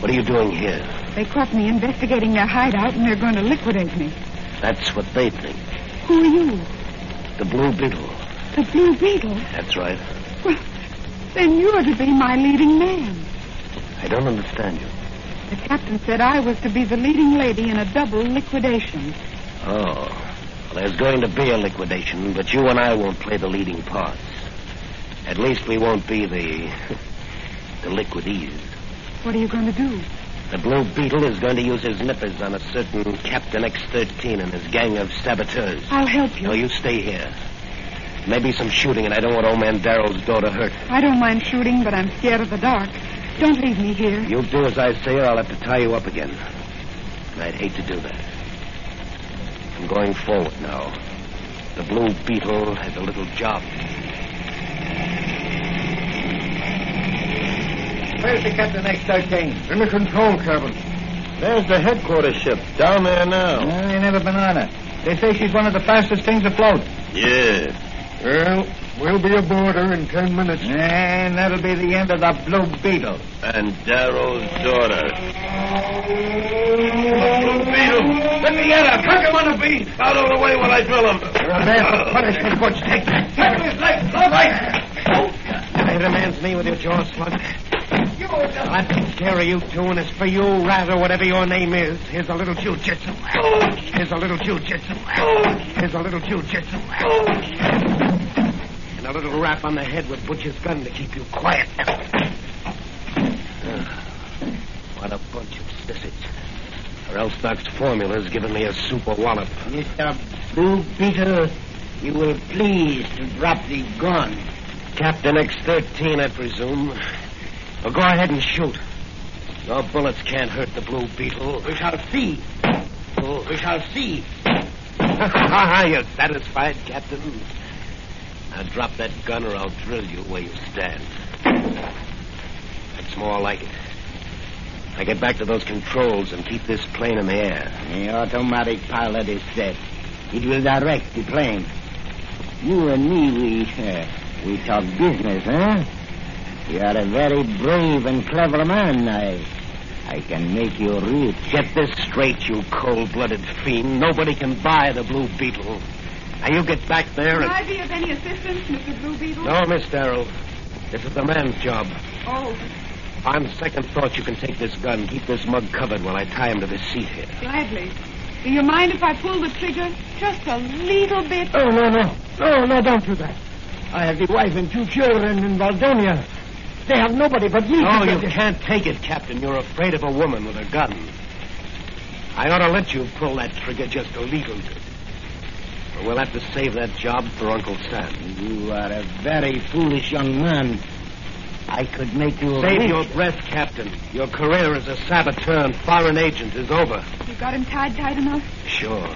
What are you doing here? They caught me investigating their hideout and they're going to liquidate me. That's what they think. Who are you? The Blue Beetle. The Blue Beetle? That's right. Well, then you're to be my leading man. I don't understand you. The captain said I was to be the leading lady in a double liquidation. Oh. Well, there's going to be a liquidation, but you and I won't play the leading parts. At least we won't be the. [LAUGHS] the liquidees. What are you going to do? The Blue Beetle is going to use his nippers on a certain Captain X-13 and his gang of saboteurs. I'll help you. No, you stay here. Maybe some shooting, and I don't want old man Darrell's daughter hurt. I don't mind shooting, but I'm scared of the dark. Don't leave me here. You'll do as I say, or I'll have to tie you up again. And I'd hate to do that. I'm going forward now. The Blue Beetle has a little job. Where's the Captain X-13? In the control cabin. There's the headquarters ship, down there now. I ain't never been on it. They say she's one of the fastest things afloat. Yeah. Well, we'll be aboard her in ten minutes. And that'll be the end of the Blue Beetle. And Darrow's daughter. Blue Beetle! Let me get her! Cock him on the beam! Out of the way while I drill him! You're a man for punishment, Butch. Take that. Stop his legs! All right! Hit a man's knee with your jaw slug. That takes care of you two, and it's for you, Rat, or whatever your name is, here's a little jujitsu. Here's a little jujitsu. Here's a little jujitsu. And a little rap on the head with Butch's gun to keep you quiet. [COUGHS] Ah, what a bunch of sissies. Or else Doc's formula's given me a super wallop. Mr. Blue Beetle, you will please to drop the gun. Captain X-13, I presume. Well, go ahead and shoot. Your bullets can't hurt the Blue Beetle. We shall see. Oh. We shall see. Ha ha ha, you're satisfied, Captain? Now drop that gun or I'll drill you where you stand. That's more like it. I get back to those controls and keep this plane in the air. The automatic pilot is set. It will direct the plane. You and me, we uh, we talk business, huh? You are a very brave and clever man. I I can make you rich. Get this straight, you cold-blooded fiend. Nobody can buy the Blue Beetle. Now you get back there Can and... I be of any assistance, Mr. Blue Beetle? No, Miss Darrell. This is the man's job. Oh, On second thought, you can take this gun, keep this mug covered while I tie him to this seat here. gladly. Do you mind if I pull the trigger just a little bit? Oh, no, no. No, no, don't do that. I have the wife and two children in Valdonia. They have nobody but me. No, to you can't take it, Captain. You're afraid of a woman with a gun. I ought to let you pull that trigger just a little bit. But we'll have to save that job for Uncle Sam. You are a very foolish young man. I could make you Save rich. your breath, Captain. Your career as a saboteur and foreign agent is over. You got him tied tight enough? Sure.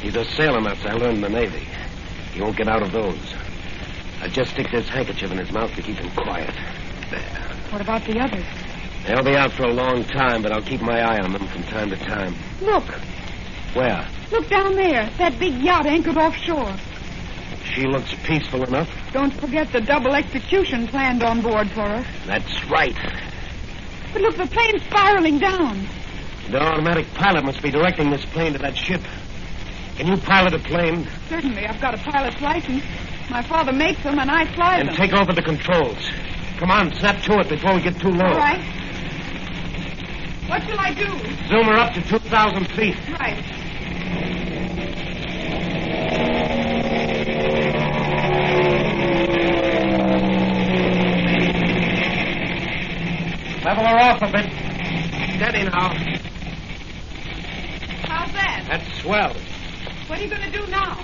He's a sailor nuts I learned in the Navy. He won't get out of those. I just stick this handkerchief in his mouth to keep him quiet. There. What about the others? They'll be out for a long time, but I'll keep my eye on them from time to time. Look, Where? look down there. That big yacht anchored offshore. She looks peaceful enough. Don't forget the double execution planned on board for her. That's right. But look, the plane's spiraling down. The automatic pilot must be directing this plane to that ship. Can you pilot a plane? Certainly. I've got a pilot's license. My father makes them, and I fly And them. And take over the controls. Come on, snap to it before we get too low. All right. What shall I do? Zoom her up to 2,000 feet. Right. Level her off a bit. Steady now. How's that? That's swell. What are you going to do now?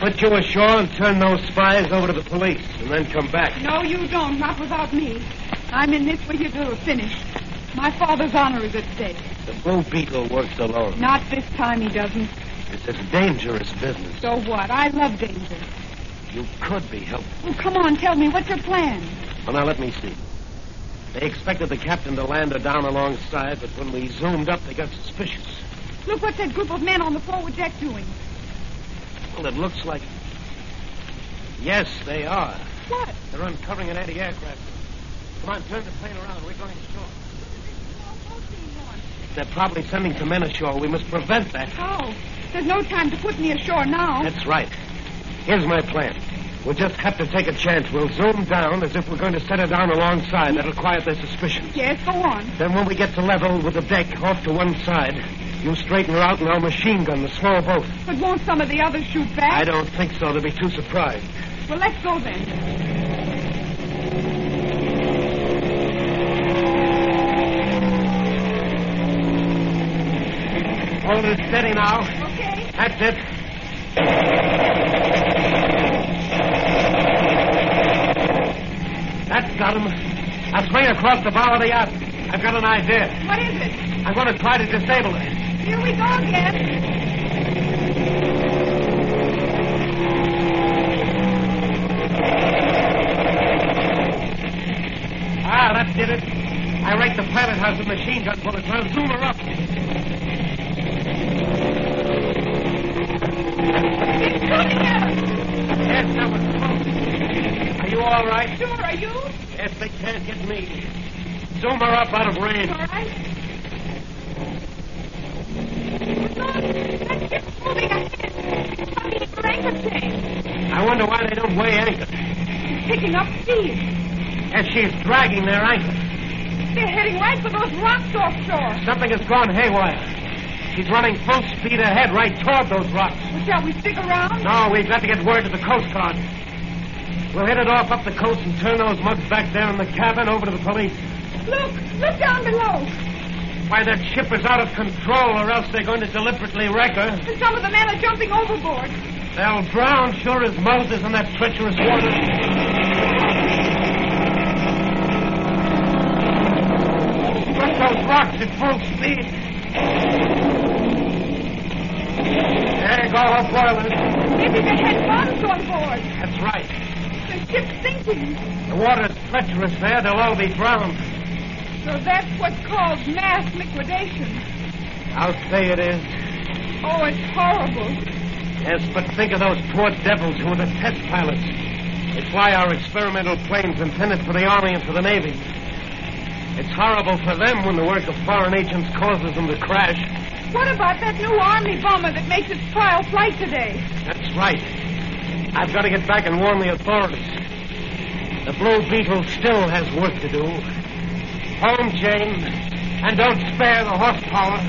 Put you ashore and turn those spies over to the police, and then come back. No, you don't. Not without me. I'm in this with you till we're finished. My father's honor is at stake. The Blue Beetle works alone. Not this time he doesn't. It's a dangerous business. So what? I love danger. You could be helped. Oh, come on, tell me. What's your plan? Well, now let me see. They expected the captain to land her down alongside, but when we zoomed up, they got suspicious. Look, what's that group of men on the forward deck doing? Well, it looks like. Yes, they are. What? They're uncovering an anti-aircraft. Come on, turn the plane around. We're going ashore. They're probably sending some men ashore. We must prevent that. How? There's no time to put me ashore now. That's right. Here's my plan. We'll just have to take a chance. We'll zoom down as if we're going to set her down alongside. That'll quiet their suspicions. Yes, go on. Then when we get to level with the deck off to one side, you straighten her out and I'll machine gun the small boat. But won't some of the others shoot back? I don't think so. They'll be too surprised. Well, let's go then. Hold it steady now. Okay. That's it. That's got him. I'll swing across the bow of the yacht. I've got an idea. What is it? I'm going to try to disable it. Here we go again. Ah, that did it. I rake the pilot house a machine gun bullets. I'll zoom her up. It's coming at us. Yes, that was close. Are you all right? Sure, are you? Yes, they can't get me. Zoom her up out of range. All right. That ship's moving ahead. It's coming for chain. I wonder why they don't weigh anchor. It's picking up speed. Yes, she's dragging their anchor. They're heading right for those rocks offshore. Something has gone haywire. She's running full speed ahead right toward those rocks. Shall we stick around? No, we've got to get word to the Coast Guard. We'll head it off up the coast and turn those mugs back there in the cabin over to the police. Look, look down below. Why, that ship is out of control, or else they're going to deliberately wreck her. And some of the men are jumping overboard. They'll drown sure as Moses in that treacherous water. Look, those rocks at full speed. Our boilers. Maybe they had bombs on board. That's right. The ship's sinking. The water's treacherous there. They'll all be drowned. So that's what's called mass liquidation. I'll say it is. Oh, it's horrible. Yes, but think of those poor devils who are the test pilots. They fly our experimental planes intended for the Army and for the Navy. It's horrible for them when the work of foreign agents causes them to crash. What about that new Army bomber that makes its trial flight today? That's right. I've got to get back and warn the authorities. The Blue Beetle still has work to do. Home, Jane, and don't spare the horsepower.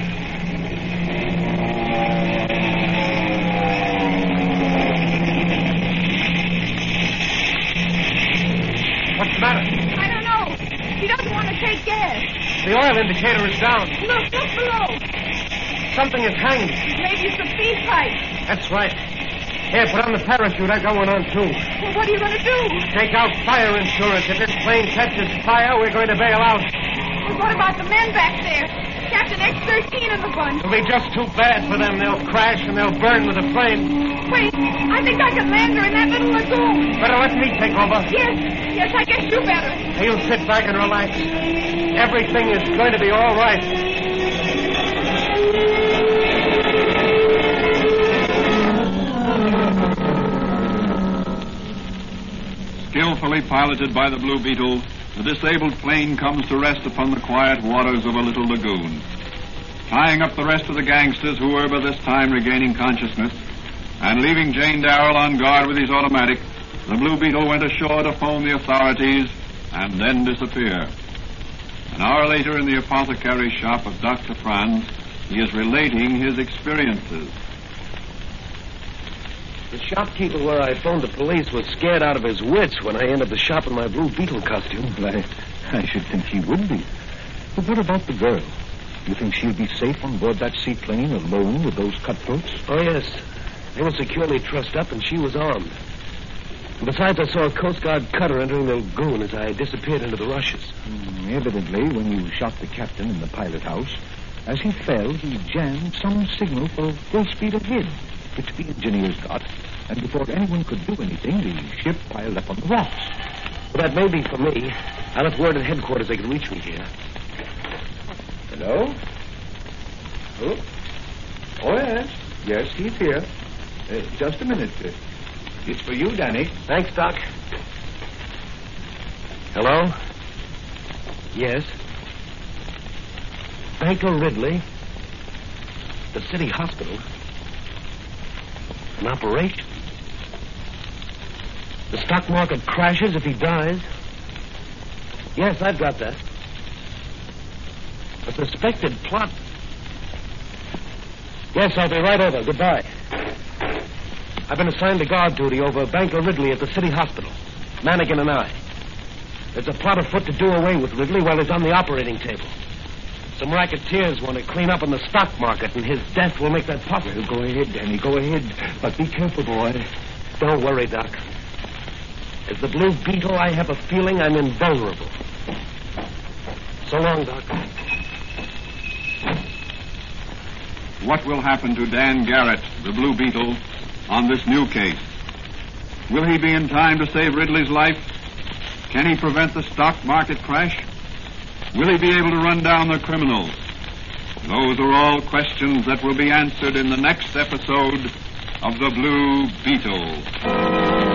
What's the matter? I don't know. He doesn't want to take gas. The oil indicator is down. Look, look below. Something is hanging. Maybe it's a feed pipe. That's right. Here, put on the parachute. I got one on, too. Well, what are you going to do? Take out fire insurance. If this plane catches fire, we're going to bail out. Well, what about the men back there? Captain X-13 and the bunch. It'll be just too bad for them. They'll crash and they'll burn with the plane. Wait, I think I can land her in that little lagoon. Better let me take over. Yes, yes, I guess you better. You sit back and relax. Everything is going to be all right. Skillfully piloted by the Blue Beetle, the disabled plane comes to rest upon the quiet waters of a little lagoon. Tying up the rest of the gangsters who were by this time regaining consciousness, And leaving Jane Darrell on guard with his automatic, the Blue Beetle went ashore to phone the authorities and then disappear. An hour later, in the apothecary shop of Dr. Franz, he is relating his experiences. The shopkeeper where I phoned the police was scared out of his wits when I entered the shop in my Blue Beetle costume. I, I should think she would be. But what about the girl? You think she'll be safe on board that seaplane alone with those cutthroats? Oh, yes. They were securely trussed up, and she was armed. And besides, I saw a Coast Guard cutter entering the lagoon as I disappeared into the rushes. Mm, evidently, when you shot the captain in the pilot house, as he fell, he jammed some signal for full speed ahead, which the engineers got. And before anyone could do anything, the ship piled up on the rocks. Well, that may be for me. I'll left word at headquarters they can reach me here. Hello? Oh, oh yes. Yes, he's here. Uh, just a minute. Uh, it's for you, Danny. Thanks, Doc. Hello? Yes. Banker Ridley. The city hospital. An operation. The stock market crashes if he dies. Yes, I've got that. A suspected plot. Yes, I'll be right over. Goodbye. I've been assigned to guard duty over Banker Ridley at the city hospital. Manigan and I. There's a plot afoot to do away with Ridley while he's on the operating table. Some racketeers want to clean up on the stock market, and his death will make that possible. Well, go ahead, Danny. Go ahead. But be careful, boy. Don't worry, Doc. As the Blue Beetle, I have a feeling I'm invulnerable. So long, Doc. What will happen to Dan Garret, the Blue Beetle, on this new case? Will he be in time to save Ridley's life? Can he prevent the stock market crash? Will he be able to run down the criminals? Those are all questions that will be answered in the next episode of The Blue Beetle.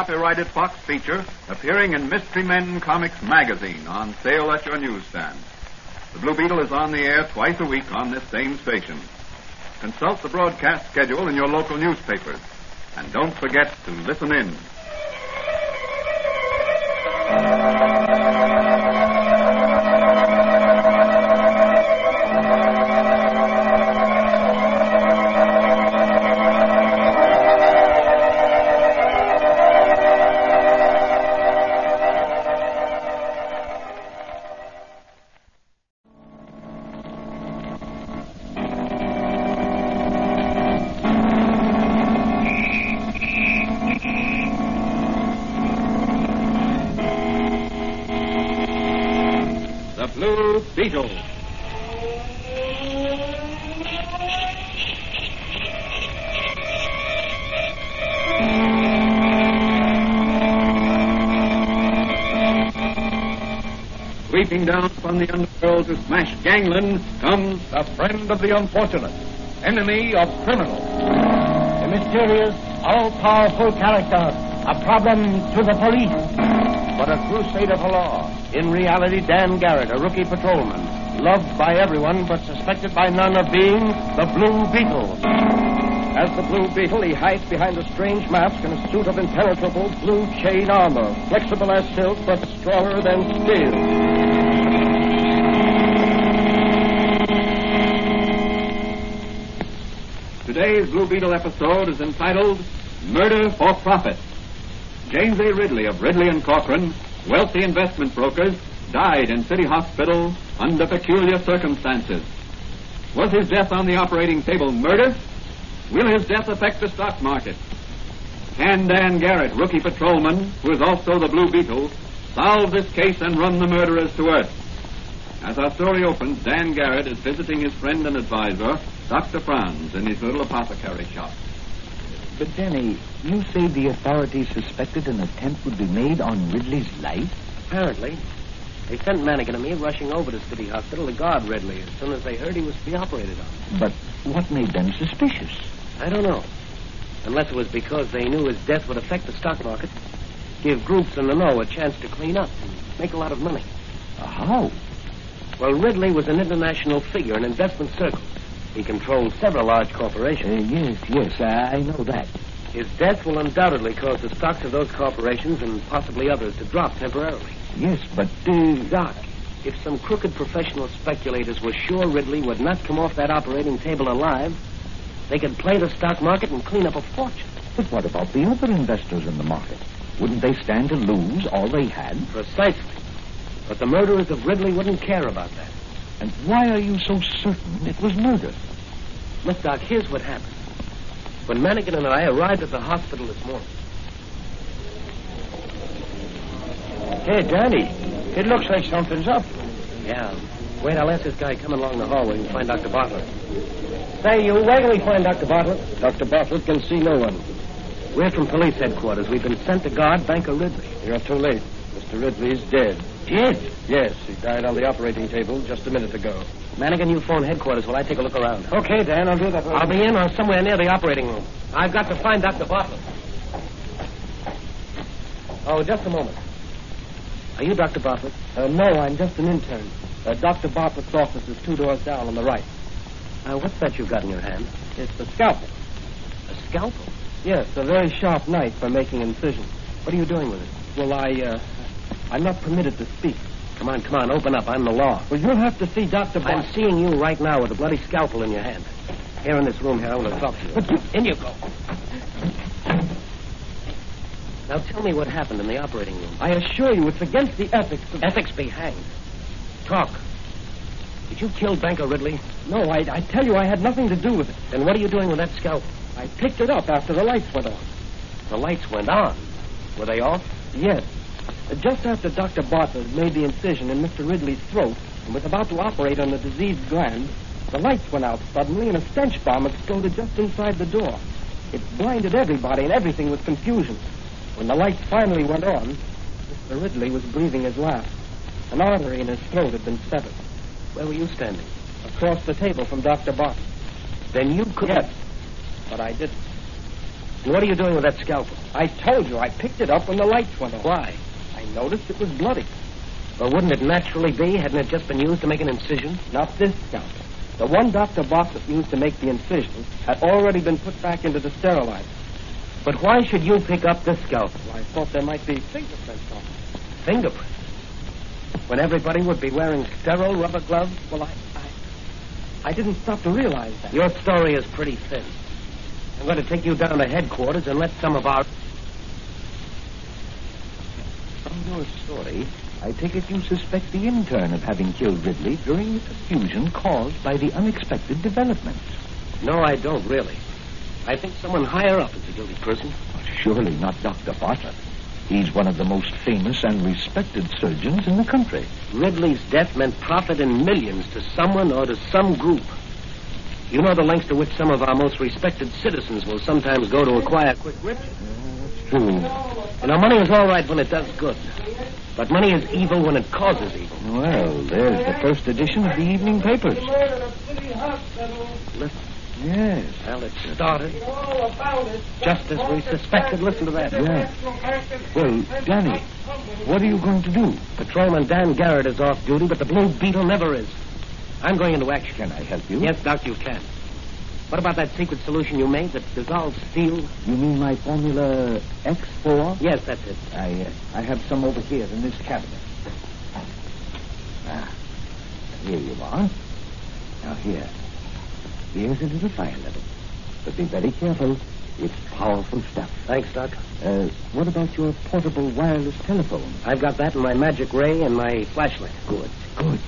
Copyrighted Fox feature appearing in Mystery Men Comics magazine on sale at your newsstand. The Blue Beetle is on the air twice a week on this same station. Consult the broadcast schedule in your local newspapers. And don't forget to listen in. Sweeping down upon the underworld to smash gangland comes the friend of the unfortunate, enemy of criminals. A mysterious, all-powerful character, a problem to the police. But a crusader for law. In reality, Dan Garret, a rookie patrolman. Loved by everyone, but suspected by none of being the Blue Beetle. As the Blue Beetle, he hides behind a strange mask and a suit of impenetrable blue chain armor, flexible as silk, but stronger than steel. Today's Blue Beetle episode is entitled Murder for Profit. James A. Ridley of Ridley and Corcoran, wealthy investment brokers, died in City Hospital under peculiar circumstances. Was his death on the operating table murder? Will his death affect the stock market? Can Dan Garret, rookie patrolman, who is also the Blue Beetle, solve this case and run the murderers to earth? As our story opens, Dan Garret is visiting his friend and advisor, Dr. Franz, in his little apothecary shop. But, Danny, you say the authorities suspected an attempt would be made on Ridley's life? Apparently. They sent Manigan and me rushing over to City Hospital to guard Ridley as soon as they heard he was to be operated on. But what made them suspicious? I don't know. Unless it was because they knew his death would affect the stock market, give groups in the know a chance to clean up and make a lot of money. How? Well, Ridley was an international figure in investment circles. He controls several large corporations. Uh, yes, yes, I know that. His death will undoubtedly cause the stocks of those corporations and possibly others to drop temporarily. Yes, but, uh... Doc, if some crooked professional speculators were sure Ridley would not come off that operating table alive, they could play the stock market and clean up a fortune. But what about the other investors in the market? Wouldn't they stand to lose all they had? Precisely. But the murderers of Ridley wouldn't care about that. And why are you so certain it was murder? Look, Doc, here's what happened. When Manigan and I arrived at the hospital this morning. Hey, Danny, it looks like something's up. Yeah. Wait, I'll ask this guy coming along the hallway and find Dr. Bartlett. Say, you, where can we find Dr. Bartlett? Dr. Bartlett can see no one. We're from police headquarters. We've been sent to guard Banker Ridley. You're too late. Mr. Ridley is dead. Dead? Yes, he died on the operating table just a minute ago. Manigan, you phone headquarters while I take a look around. Okay, Dan, I'll do that. I'll be in or somewhere near the operating room. I've got to find Dr. Bartlett. Oh, just a moment. Are you Dr. Bartlett? Uh, no, I'm just an intern. Uh, Dr. Bartlett's office is two doors down on the right. Uh, what's that you've got in your hand? It's a scalpel. A scalpel? Yes, a very sharp knife for making incisions. What are you doing with it? Well, I, uh, I'm not permitted to speak. Come on, come on, open up. I'm the law. Well, you'll have to see Dr. Bartlett. I'm seeing you right now with a bloody scalpel in your hand. Here in this room here, I want to talk to you. But you... In you go. Now tell me what happened in the operating room. I assure you, it's against the ethics of... Ethics be hanged. Talk. Did you kill Banker Ridley? No, I, I tell you, I had nothing to do with it. Then what are you doing with that scalpel? I picked it up after the lights went on. The lights went on? Were they off? Yes. Just after Dr. Bartlett made the incision in Mr. Ridley's throat and was about to operate on the diseased gland, the lights went out suddenly and a stench bomb exploded just inside the door. It blinded everybody and everything was confusion. When the lights finally went on, Mr. Ridley was breathing his last. An artery in his throat had been severed. Where were you standing? Across the table from Dr. Bartlett. Then you could Yes, but I didn't. What are you doing with that scalpel? I told you, I picked it up when the lights went on. Why? Noticed it was bloody. Well, wouldn't it naturally be? Hadn't it just been used to make an incision? Not this scalpel. The one Dr. Bartlett used to make the incision had already been put back into the sterilizer. But why should you pick up this scalpel? Well, I thought there might be fingerprints on it. Fingerprints? When everybody would be wearing sterile rubber gloves? Well, I, I, I didn't stop to realize that. Your story is pretty thin. I'm going to take you down to headquarters and let some of our. From your story, I take it you suspect the intern of having killed Ridley during the confusion caused by the unexpected developments. No, I don't really. I think someone higher up is the guilty person. Surely not Dr. Bartlett. He's one of the most famous and respected surgeons in the country. Ridley's death meant profit in millions to someone or to some group. You know the lengths to which some of our most respected citizens will sometimes go to acquire quick riches. That's. You know, money is all right when it does good. But money is evil when it causes evil. Well, there's the first edition of the evening papers. Listen. Yes. Well, it started just as we suspected. Listen to that. Yeah. Well, Danny, what are you going to do? Patrolman Dan Garret is off duty, but the Blue Beetle never is. I'm going into action. Can I help you? Yes, Doc, you can. What about that secret solution you made that dissolves steel? You mean my formula X4? Yes, that's it. I, uh, I have some over here in this cabinet. Ah, here you are. Now here. Here's a little fire level. But be very careful. It's powerful stuff. Thanks, Doc. Uh, what about your portable wireless telephone? I've got that in my magic ray and my flashlight. Good, good.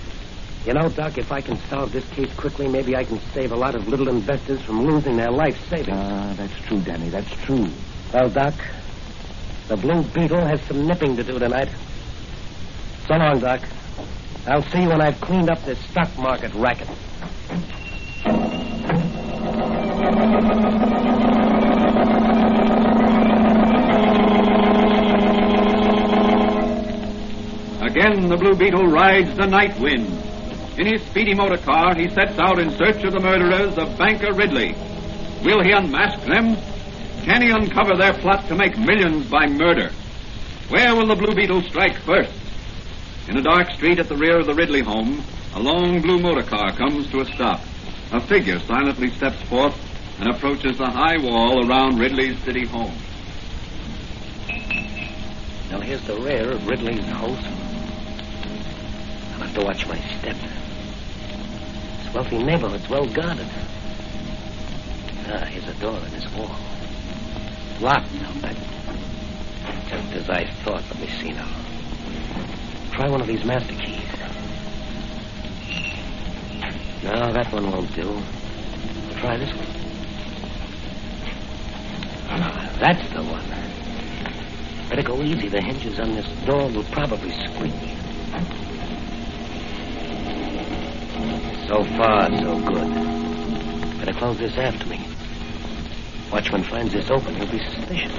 You know, Doc, if I can solve this case quickly, maybe I can save a lot of little investors from losing their life savings. Ah, that's true, Danny. That's true. Well, Doc, the Blue Beetle has some nipping to do tonight. So long, Doc. I'll see you when I've cleaned up this stock market racket. Again, the Blue Beetle rides the night wind. In his speedy motor car, he sets out in search of the murderers of Banker Ridley. Will he unmask them? Can he uncover their plot to make millions by murder? Where will the Blue Beetle strike first? In a dark street at the rear of the Ridley home, a long blue motor car comes to a stop. A figure silently steps forth and approaches the high wall around Ridley's city home. Now, here's the rear of Ridley's house. I'll have to watch my step. Wealthy neighborhood's well guarded. Ah, here's a door in this wall. Locked, I'll. Just as I thought. Let me see now. Try one of these master keys. No, that one won't do. Try this one. Ah, that's the one. Better go easy. The hinges on this door will probably squeak. So far, so good. Better close this after me. Watchman finds this open, he'll be suspicious.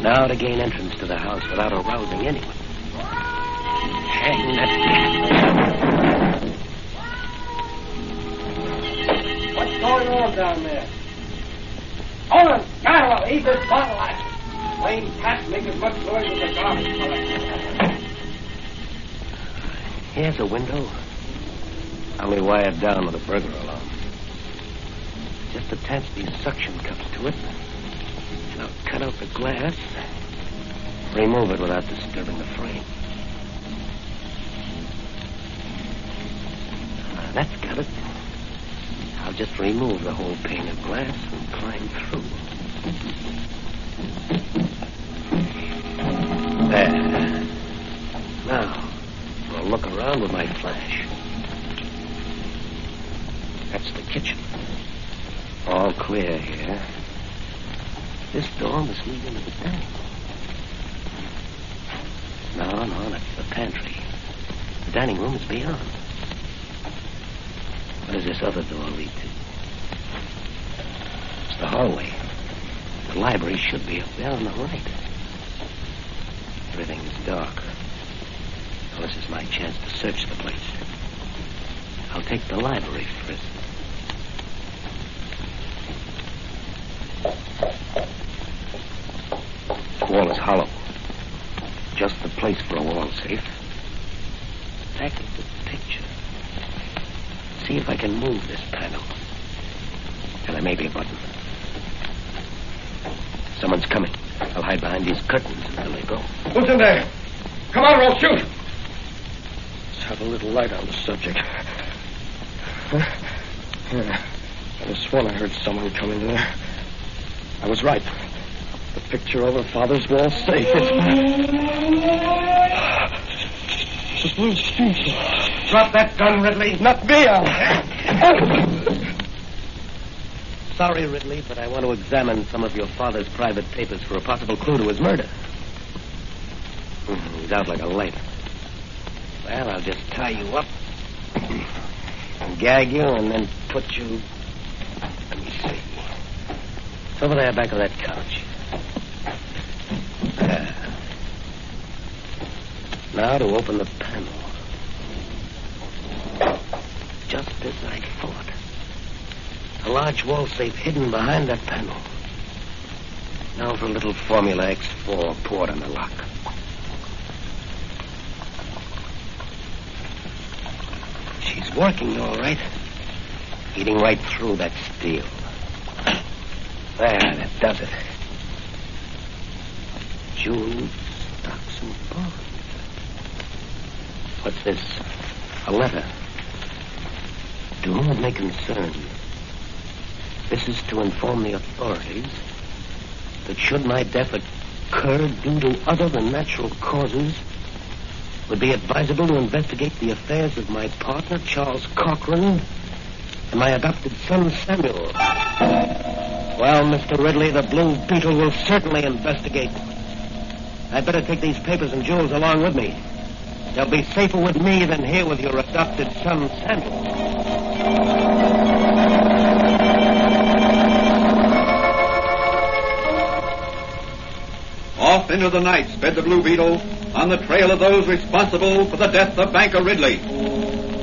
Now to gain entrance to the house without arousing anyone. Hang that What's going on down there? Hold Skylar, eat this bottle action. Plain cat make as much noise as a garbage collector. Here's a window. Only wired down with a burglar alarm. Just attach these suction cups to it. And I'll cut out the glass. Remove it without disturbing the frame. Ah, that's got it. I'll just remove the whole pane of glass and climb through. There. Now, Look around with my flash. That's the kitchen. All clear here. This door must lead into the dining. No, no, that's the pantry. The dining room is beyond. What does this other door lead to? It's the hallway. The library should be up there on the right. Everything is dark. Well, this is my chance to search the place. I'll take the library first. This wall is hollow. Just the place for a wall safe. Back of the picture. See if I can move this panel. And there may be a button. Someone's coming. I'll hide behind these curtains until they go. Who's in there? Come on, or I'll shoot. Let's have a little light on the subject. Huh? Yeah. I was sworn I heard someone come in there. I was right. The picture over Father's wall safe. It's The blue beetle. Drop that gun, Ridley. Not me. I'll... Sorry, Ridley, but I want to examine some of your father's private papers for a possible clue to his murder. Hmm, He's out like a light. Well, I'll just tie you up, gag you, and then put you. Let me see. It's over there, back of that couch. There. Now to open the panel. Just as I thought. A large wall safe hidden behind that panel. Now for a little Formula X4 poured on the lock. She's working all right. Eating right through that steel. There, that does it. Jewels, stocks, and bonds. What's this? A letter. To whom it may concern. This is to inform the authorities that should my death occur due to other than natural causes, would be advisable to investigate the affairs of my partner, Charles Cochran, and my adopted son, Samuel. Well, Mr. Ridley, the Blue Beetle will certainly investigate. I'd better take these papers and jewels along with me. They'll be safer with me than here with your adopted son, Samuel. Off into the night sped the Blue Beetle on the trail of those responsible for the death of Banker Ridley.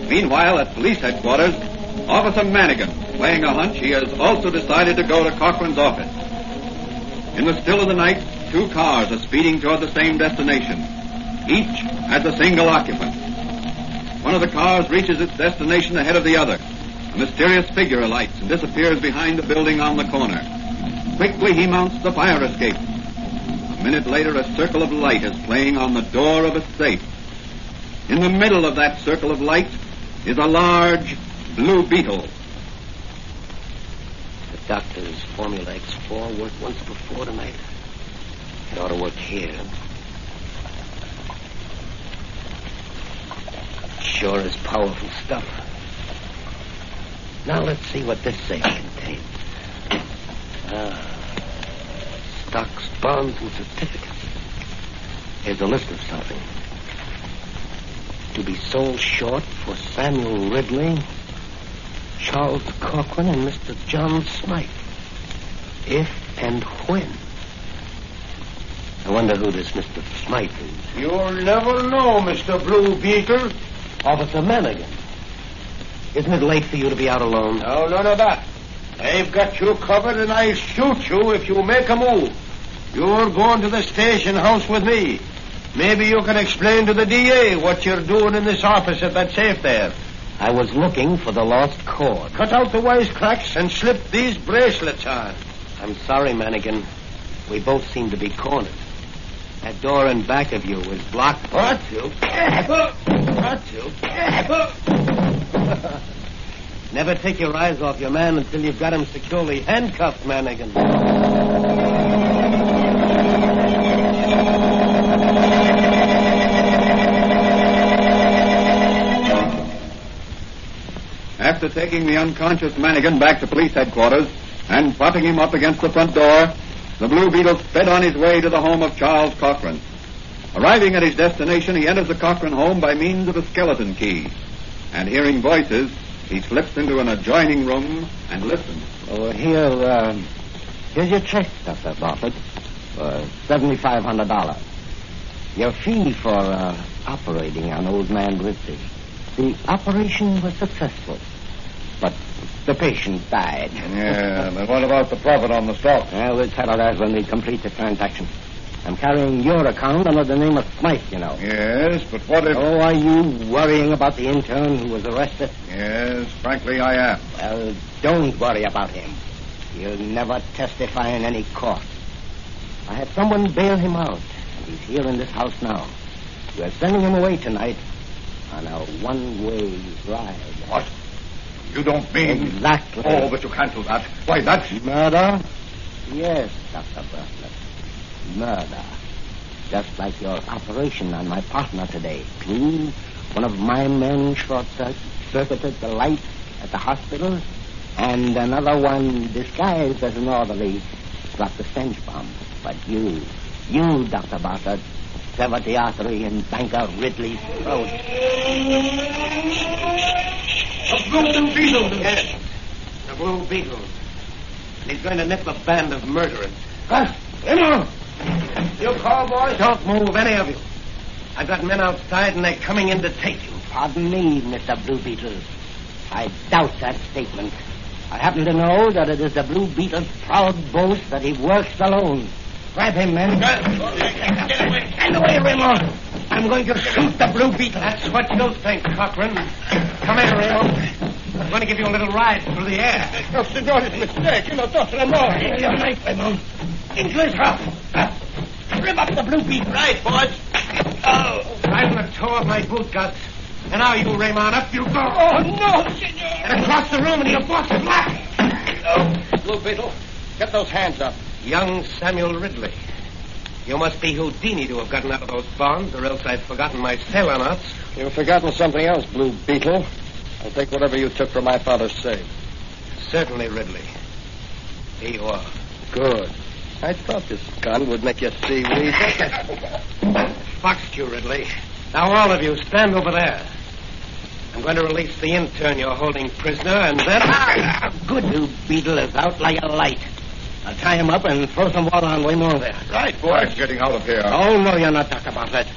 Meanwhile, at police headquarters, Officer Manigan, playing a hunch, he has also decided to go to Cochran's office. In the still of the night, two cars are speeding toward the same destination. Each has a single occupant. One of the cars reaches its destination ahead of the other. A mysterious figure alights and disappears behind a building on the corner. Quickly he mounts the fire escape. A minute later, a circle of light is playing on the door of a safe. In the middle of that circle of light is a large blue beetle. The doctor's Formula X4 worked once before tonight. It ought to work here. Sure is powerful stuff. Now let's see what this safe contains. Ah, stocks, bonds, and certificates. Here's a list of something. To be sold short for Samuel Ridley, Charles Cochran, and Mr. John Smythe. If and when. I wonder who this Mr. Smythe is. You'll never know, Mr. Blue Beetle. Officer Manigan. Isn't it late for you to be out alone? No, none of that. I've got you covered and I'll shoot you if you make a move. You're going to the station house with me. Maybe you can explain to the DA what you're doing in this office at that safe there. I was looking for the lost cord. Cut out the wisecracks and slip these bracelets on. I'm sorry, Manigan. We both seem to be cornered. That door in back of you is blocked. What you? What you? Never take your eyes off your man until you've got him securely handcuffed, Manigan. After taking the unconscious Manigan back to police headquarters and propping him up against the front door, the Blue Beetle sped on his way to the home of Charles Cochran. Arriving at his destination, he enters the Cochran home by means of a skeleton key. And hearing voices, he slips into an adjoining room and listens. Oh, here, uh, here's your check, Dr. Bartlett, for $7,500. Your fee for uh, operating on old man Ridley. The operation was successful, but the patient died. Yeah, but what about the profit on the stock? [LAUGHS] Well, we'll settle that when we complete the transaction. I'm carrying your account under the name of Smythe, you know. Yes, but what if... Oh, are you worrying about the intern who was arrested? Yes, frankly, I am. Well, don't worry about him. He'll never testify in any court. I had someone bail him out, and he's here in this house now. We're sending him away tonight on a one-way ride. What? You don't mean... Exactly. Oh, but you can't do that. Why, that's... Murder? Yes, Dr. Bartlett. Murder. Just like your operation on my partner today. True, one of my men short-circuited the light at the hospital, and another one, disguised as an orderly, dropped the stench bomb. But you, you, Dr. Bartlett, severed the artery in Banker Ridley's throat. The Blue Beetle. Yes, the Blue Beetle. And he's going to nip a band of murderers. Huh? Emma! You call, cowboys? Don't move, any of you. I've got men outside, and they're coming in to take you. Pardon me, Mr. Blue Beetle. I doubt that statement. I happen to know that it is the Blue Beetle's proud boast that he works alone. Grab him, men. Stand away, Raymond. I'm going to shoot the Blue Beetle. That's what you think, Cochran. Come here, Raymond. I'm going to give you a little ride through the air. Oh, no, senor, it's a mistake. You know, dos Ramon. Take your knife, Raymond. Into his mouth. Rip up the Blue Beetle. Right, boys. Oh. Right in the toe of my boot guts. And now you, Raymond, up you go. Oh, no, senor. And across the room into your box of black. Oh. Blue Beetle, get those hands up. Young Samuel Ridley. You must be Houdini to have gotten out of those bonds, or else I've forgotten my sailor knots. You've forgotten something else, Blue Beetle. I'll take whatever you took from my father's safe. Certainly, Ridley. Here you are. Good. I thought this gun would make you see we... [LAUGHS] Foxed you, Ridley. Now, all of you, stand over there. I'm going to release the intern you're holding prisoner, and then... [COUGHS] Good new beetle is out like a light. I'll tie him up and throw some water on Waymore there. Right, boy. I'm getting out of here. Oh, no, you're not, Dr. Bartlett.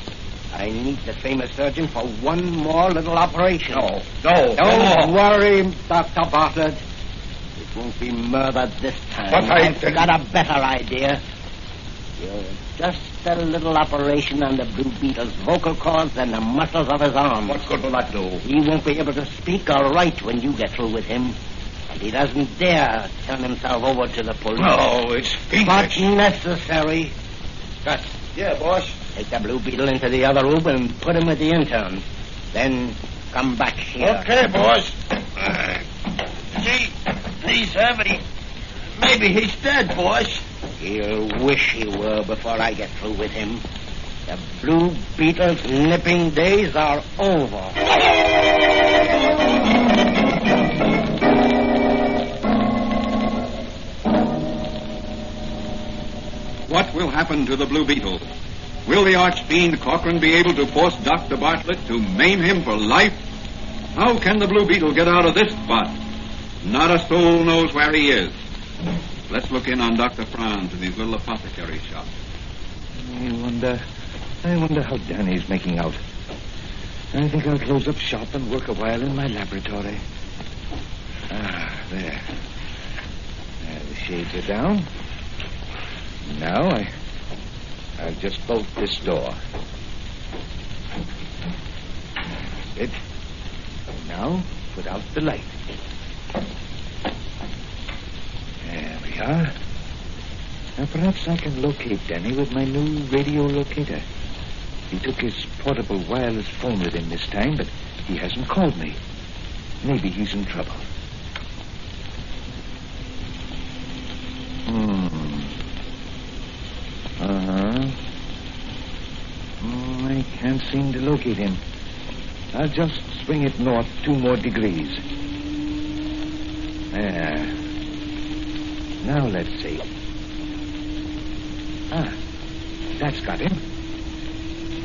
I need the famous surgeon for one more little operation. No, no, Don't no. worry, Dr. Bartlett. It won't be murder this time. But I I've got a better idea. You're just a little operation on the Blue Beetle's vocal cords and the muscles of his arms. What good will that do? He won't be able to speak or write when you get through with him. And he doesn't dare turn himself over to the police. No, it's But necessary. Gus. Yeah, boss. Take the Blue Beetle into the other room and put him with the intern. Then come back here. Okay, boss. See, he's heavy. Maybe he's dead, boss. He'll wish he were before I get through with him. The Blue Beetle's nipping days are over. What will happen to the Blue Beetle? Will the Archfiend Cochran be able to force Dr. Bartlett to maim him for life? How can the Blue Beetle get out of this spot? Not a soul knows where he is. Let's look in on Dr. Franz in his little apothecary shop. I wonder. I wonder how Danny's making out. I think I'll close up shop and work a while in my laboratory. Ah, there. The shades are down. Now I. I'll just bolt this door. That's it. Now, put out the light. There we are. Now, perhaps I can locate Danny with my new radio locator. He took his portable wireless phone with him this time, but he hasn't called me. Maybe he's in trouble. Hmm. Uh-huh. Oh, I can't seem to locate him. I'll just swing it north two more degrees. There. Now let's see. Ah, that's got him.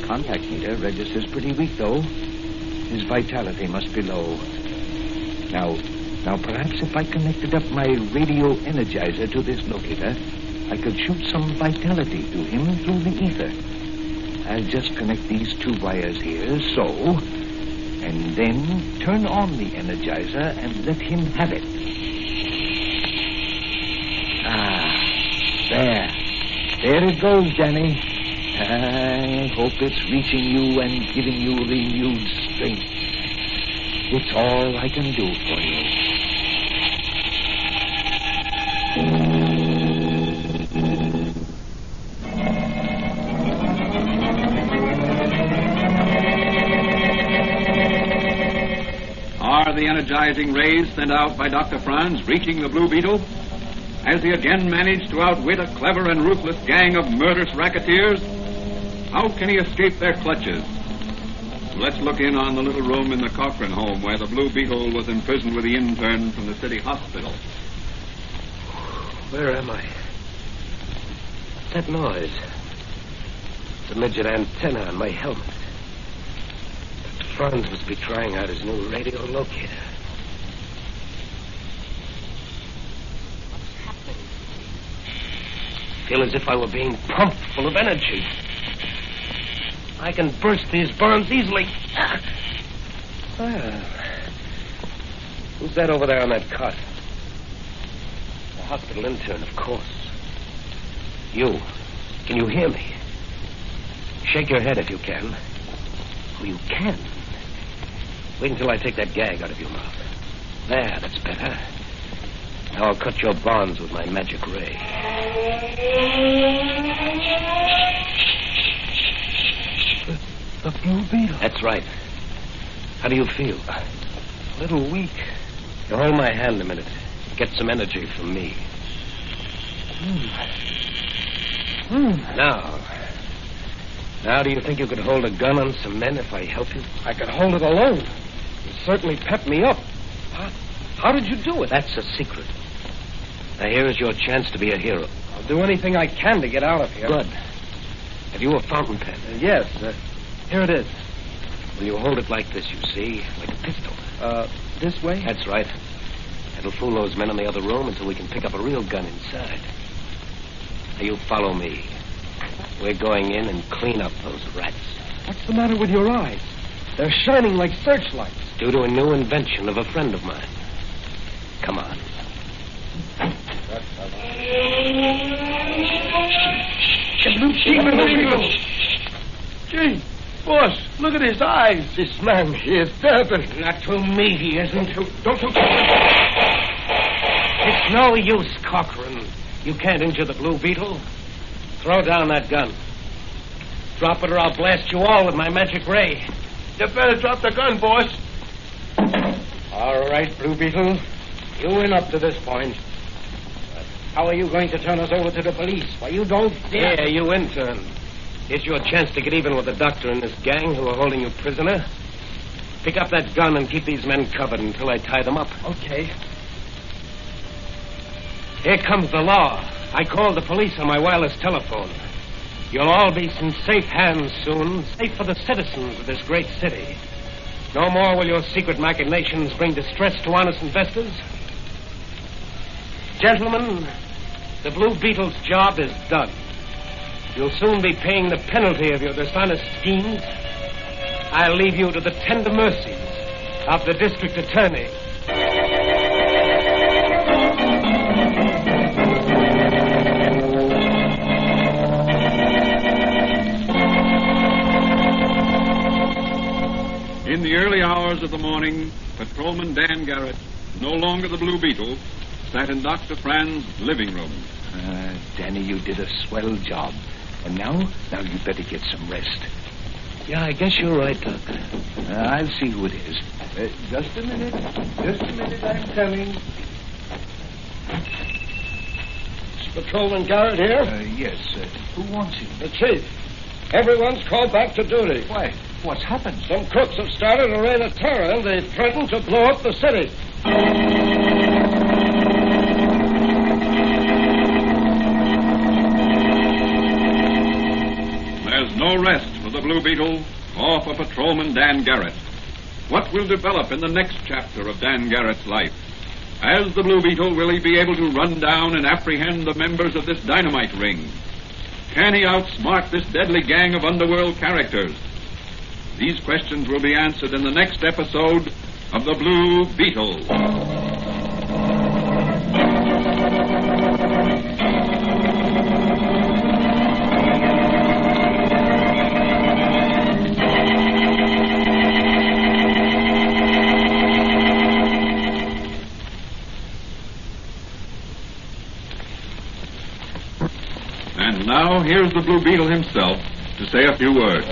Contact meter registers pretty weak, though. His vitality must be low. Now, now perhaps if I connected up my radio energizer to this locator, I could shoot some vitality to him through the ether. I'll just connect these two wires here, so, and then turn on the energizer and let him have it. Ah, there. There it goes, Danny. I hope it's reaching you and giving you renewed strength. It's all I can do for you. Energizing rays sent out by Dr. Franz reaching the Blue Beetle? Has he again managed to outwit a clever and ruthless gang of murderous racketeers? How can he escape their clutches? Let's look in on the little room in the Cochran home where the Blue Beetle was imprisoned with the intern from the city hospital. Where am I? That noise. A midget antenna on my helmet. Franz must be trying out his new radio locator. Feel as if I were being pumped full of energy. I can burst these burns easily. Ah. [SIGHS] Well, who's that over there on that cot? The hospital intern, of course. You. Can you hear me? Shake your head if you can. Oh, you can. Wait until I take that gag out of your mouth. There, that's better. Now I'll cut your bonds with my magic ray. The, the blue beetle. That's right. How do you feel? A little weak. You hold my hand a minute. Get some energy from me. Hmm. Hmm. Now. Now, do you think you could hold a gun on some men if I help you? I could hold it alone. You certainly pep me up. How, how did you do it? That's a secret. Now, here is your chance to be a hero. I'll do anything I can to get out of here. Good. Have you a fountain pen? yes. Uh, here it is. Will you hold it like this, you see? Like a pistol. Uh, this way? That's right. It'll fool those men in the other room until we can pick up a real gun inside. Now, you follow me. We're going in and clean up those rats. What's the matter with your eyes? They're shining like searchlights. Due to a new invention of a friend of mine. Come on. Gee, boss, look at his eyes. This man, he is Durbin. Not to me, he isn't. Don't you... It's no use, Cochran. You can't injure the Blue Beetle. Throw down that gun. Drop it or I'll blast you all with my magic ray. You better drop the gun, boss. All right, Blue Beetle. You win up to this point. How are you going to turn us over to the police? Why, you don't dare. Yeah, you intern. Here's your chance to get even with the doctor and this gang who are holding you prisoner. Pick up that gun and keep these men covered until I tie them up. Okay. Here comes the law. I called the police on my wireless telephone. You'll all be in safe hands soon, safe for the citizens of this great city. No more will your secret machinations bring distress to honest investors. Gentlemen, the Blue Beetle's job is done. You'll soon be paying the penalty of your dishonest schemes. I'll leave you to the tender mercies of the district attorney. In the early hours of the morning, Patrolman Dan Garret, no longer the Blue Beetle, sat in Dr. Fran's living room. Danny, you did a swell job. And now, now you better get some rest. Yeah, I guess you're right, Doc. Uh, I'll see who it is. Uh, just a minute. Just a minute, I'm coming. Is Patrolman Garret here? Uh, yes. Uh, who wants him? The chief. Everyone's called back to duty. Why? What's happened? Some crooks have started a reign of terror, and they threaten to blow up the city. There's no rest for the Blue Beetle or for Patrolman Dan Garret. What will develop in the next chapter of Dan Garret's life? As the Blue Beetle, will he be able to run down and apprehend the members of this dynamite ring? Can he outsmart this deadly gang of underworld characters? These questions will be answered in the next episode of The Blue Beetle. Here's the Blue Beetle himself to say a few words.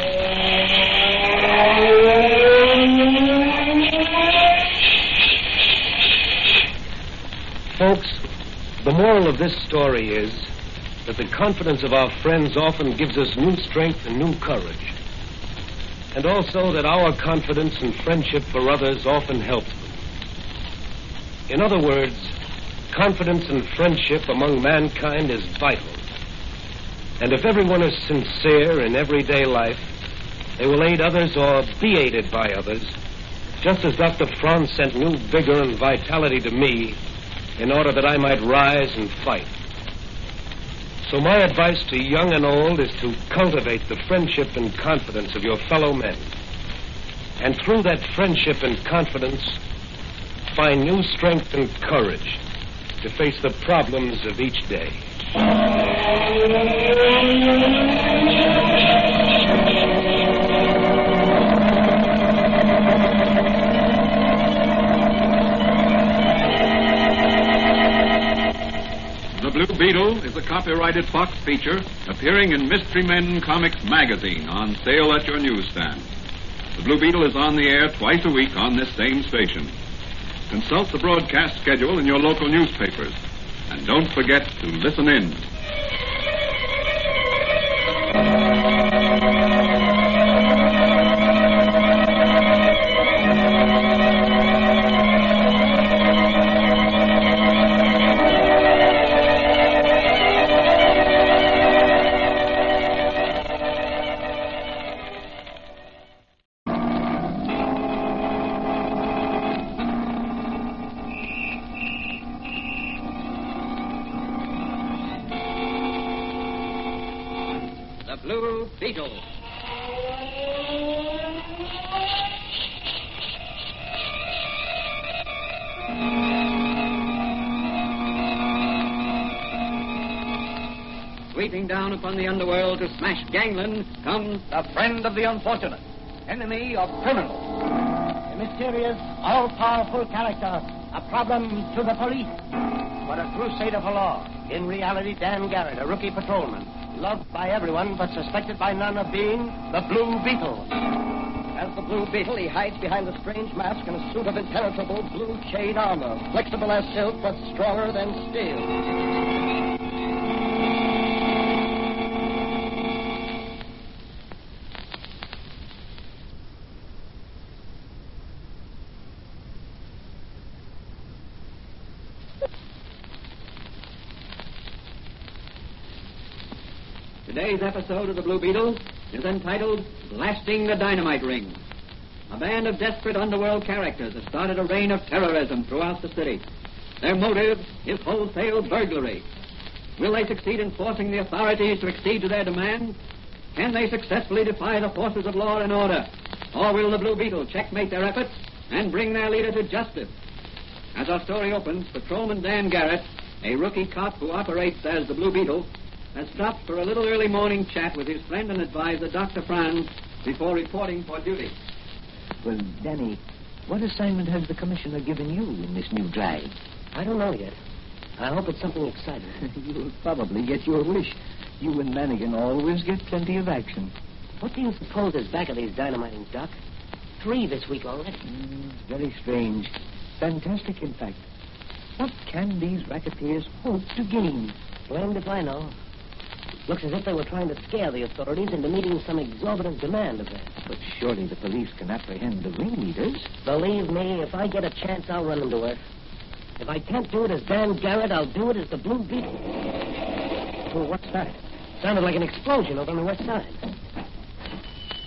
Folks, the moral of this story is that the confidence of our friends often gives us new strength and new courage. And also that our confidence and friendship for others often helps them. In other words, confidence and friendship among mankind is vital. And if everyone is sincere in everyday life, they will aid others or be aided by others, just as Dr. Franz sent new vigor and vitality to me in order that I might rise and fight. So my advice to young and old is to cultivate the friendship and confidence of your fellow men. And through that friendship and confidence, find new strength and courage to face the problems of each day. The Blue Beetle is a copyrighted Fox feature appearing in Mystery Men Comics magazine on sale at your newsstand. The Blue Beetle is on the air twice a week on this same station. Consult the broadcast schedule in your local newspapers. And don't forget to listen in. Beetle. Sweeping down upon the underworld to smash gangland comes the friend of the unfortunate, enemy of criminals. A mysterious, all-powerful character, a problem to the police, but a crusader for law. In reality, Dan Garret, a rookie patrolman, loved by everyone but suspected by none of being the Blue Beetle. As the Blue Beetle, he hides behind a strange mask and a suit of impenetrable blue chain armor, flexible as silk but stronger than steel. Today's episode of the Blue Beetle is entitled Blasting the Dynamite Ring. A band of desperate underworld characters has started a reign of terrorism throughout the city. Their motive is wholesale burglary. Will they succeed in forcing the authorities to accede to their demands? Can they successfully defy the forces of law and order? Or will the Blue Beetle checkmate their efforts and bring their leader to justice? As our story opens, Patrolman Dan Garret, a rookie cop who operates as the Blue Beetle, has stopped for a little early morning chat with his friend and advisor, Dr. Franz, before reporting for duty. Well, Danny, what assignment has the commissioner given you in this new drive? I don't know yet. I hope it's something exciting. [LAUGHS] You'll probably get your wish. You and Manigan always get plenty of action. What do you suppose is back of these dynamiting, Doc? Three this week already. Mm, very strange. Fantastic, in fact. What can these racketeers hope to gain? Blamed if I know. Looks as if they were trying to scare the authorities into meeting some exorbitant demand of theirs. But surely the police can apprehend the ringleaders. Believe me, if I get a chance, I'll run them to earth. If I can't do it as Dan Garret, I'll do it as the Blue Beetle. Oh, what's that? Sounded like an explosion over on the west side.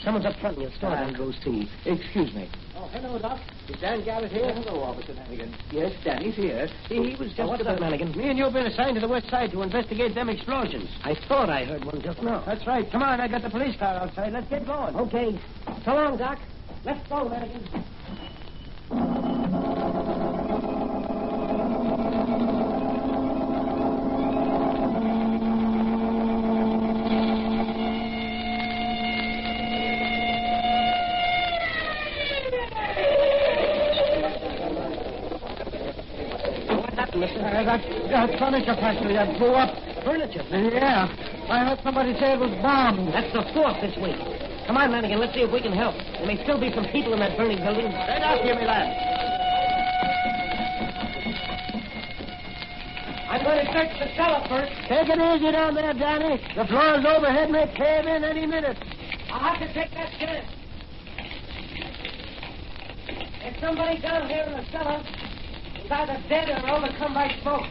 Someone's up front in your store. I'll go see. Excuse me. Oh, hello, Doc. Is Dan Garret here? Hello, Officer Manigan. Yes, Danny's here. He, he was just... Oh, what's up, uh, Manigan? Me and you've been assigned to the west side to investigate them explosions. I thought I heard one just now. That's right. Come on, I got the police car outside. Let's get going. Okay. So long, Doc. Let's go, Manigan. That, that furniture factory that blew up. Furniture? Yeah. I heard somebody say it was bombed. That's the fourth this week. Come on, Lanigan, let's see if we can help. There may still be some people in that burning building. Right out here, me lad. I'm going to search the cellar first. Take it easy down there, Danny. The floors overhead may cave in any minute. I'll have to take that chance. There's somebody down here in the cellar. He's either dead or overcome by smoke.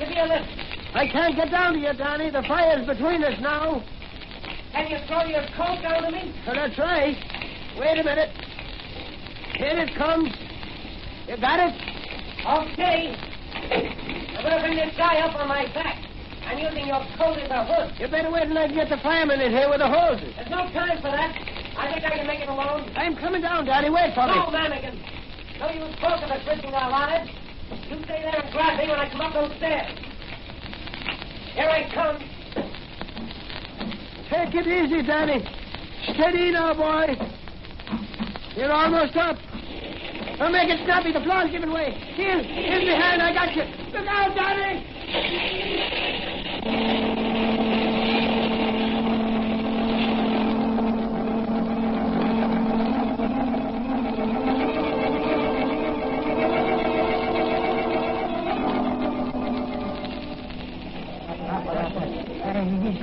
Give me a lift. I can't get down to you, Danny. The fire's between us now. Can you throw your coat down to me? Oh, that's right. Wait a minute. Here it comes. You got it? Okay. I'm going to bring this guy up on my back. I'm using your coat as a hood. You better wait until I can get the fireman in here with the hoses. There's no time for that. I think I can make it alone. I'm coming down, Danny. Wait for me. No, Manigan. No use both of risking our lives. You stay there and grab me when I come up those stairs. Here I come. Take it easy, Danny. Steady now, boy. You're almost up. Don't make it snappy. The floor's giving way. Here, in behind. I got you. Look out, Danny.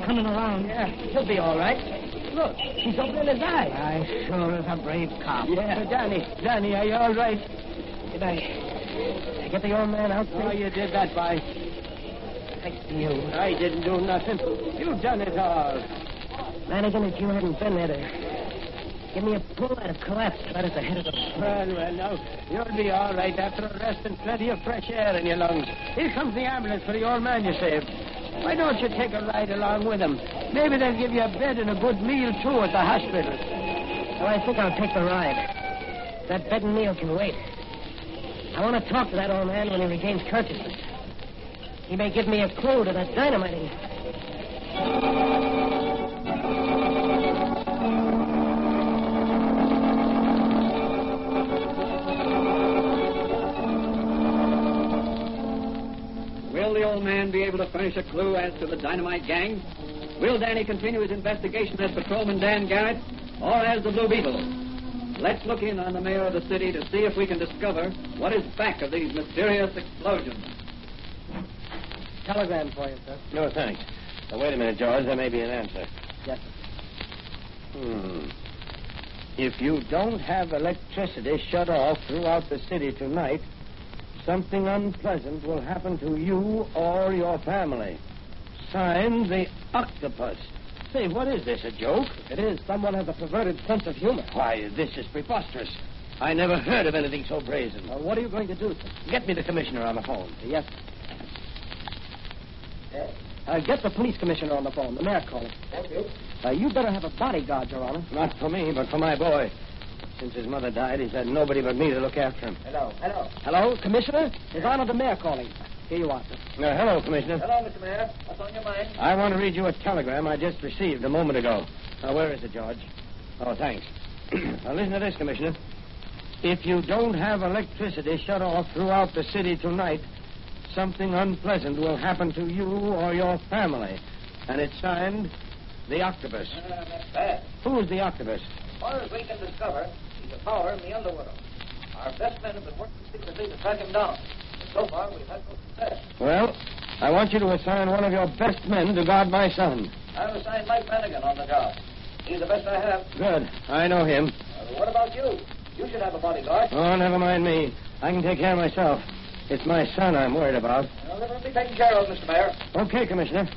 Coming around. Yeah, he'll be all right. Look, he's opening his eyes. I sure is a brave cop. Yeah. Danny, Danny, are you all right? Did I, I get the old man out? Oh, you did that, by. Thanks to you. I didn't do nothing. You done it all. Manigan, if you hadn't been there to give me a pull, I'd have collapsed right at the head of the... Well, well, now, you'll be all right after a rest and plenty of fresh air in your lungs. Here comes the ambulance for the old man you saved. Why don't you take a ride along with them? Maybe they'll give you a bed and a good meal, too, at the hospital. Well, I think I'll take the ride. That bed and meal can wait. I want to talk to that old man when he regains consciousness. He may give me a clue to that dynamiting. Old man be able to furnish a clue as to the dynamite gang? Will Danny continue his investigation as Patrolman Dan Garret or as the Blue Beetle? Let's look in on the mayor of the city to see if we can discover what is back of these mysterious explosions. Telegram for you, sir. No, thanks. Now, wait a minute, George. There may be an answer. Yes, sir. Hmm. If you don't have electricity shut off throughout the city tonight, something unpleasant will happen to you or your family. Signed, the octopus. Say, what is this, a joke? It is. Someone has a perverted sense of humor. Why, this is preposterous. I never heard of anything so brazen. Well, what are you going to do, sir? Get me the commissioner on the phone. Yes. Uh, get the police commissioner on the phone. The mayor calling. Thank you. Uh, you better have a bodyguard, Your Honor. Not for me, but for my boy. Since his mother died, he's had nobody but me to look after him. Hello, hello. Hello, Commissioner? His Honor the Mayor calling. Here you are, sir. Uh, hello, Commissioner. Hello, Mr. Mayor. What's on your mind? I want to read you a telegram I just received a moment ago. Now, where is it, George? Oh, thanks. [CLEARS THROAT] now, listen to this, Commissioner. If you don't have electricity shut off throughout the city tonight, something unpleasant will happen to you or your family. And it's signed, The Octopus. Uh, that's bad. Who's the Octopus? As far as we can discover, he's a power in the underworld. Our best men have been working secretly to track him down. But so far, we've had no success. Well, I want you to assign one of your best men to guard my son. I've assigned Mike Flanagan on the job. He's the best I have. Good. I know him. Uh, what about you? You should have a bodyguard. Oh, never mind me. I can take care of myself. It's my son I'm worried about. Well, it'll be taken care of, Mr. Mayor. Okay, Commissioner.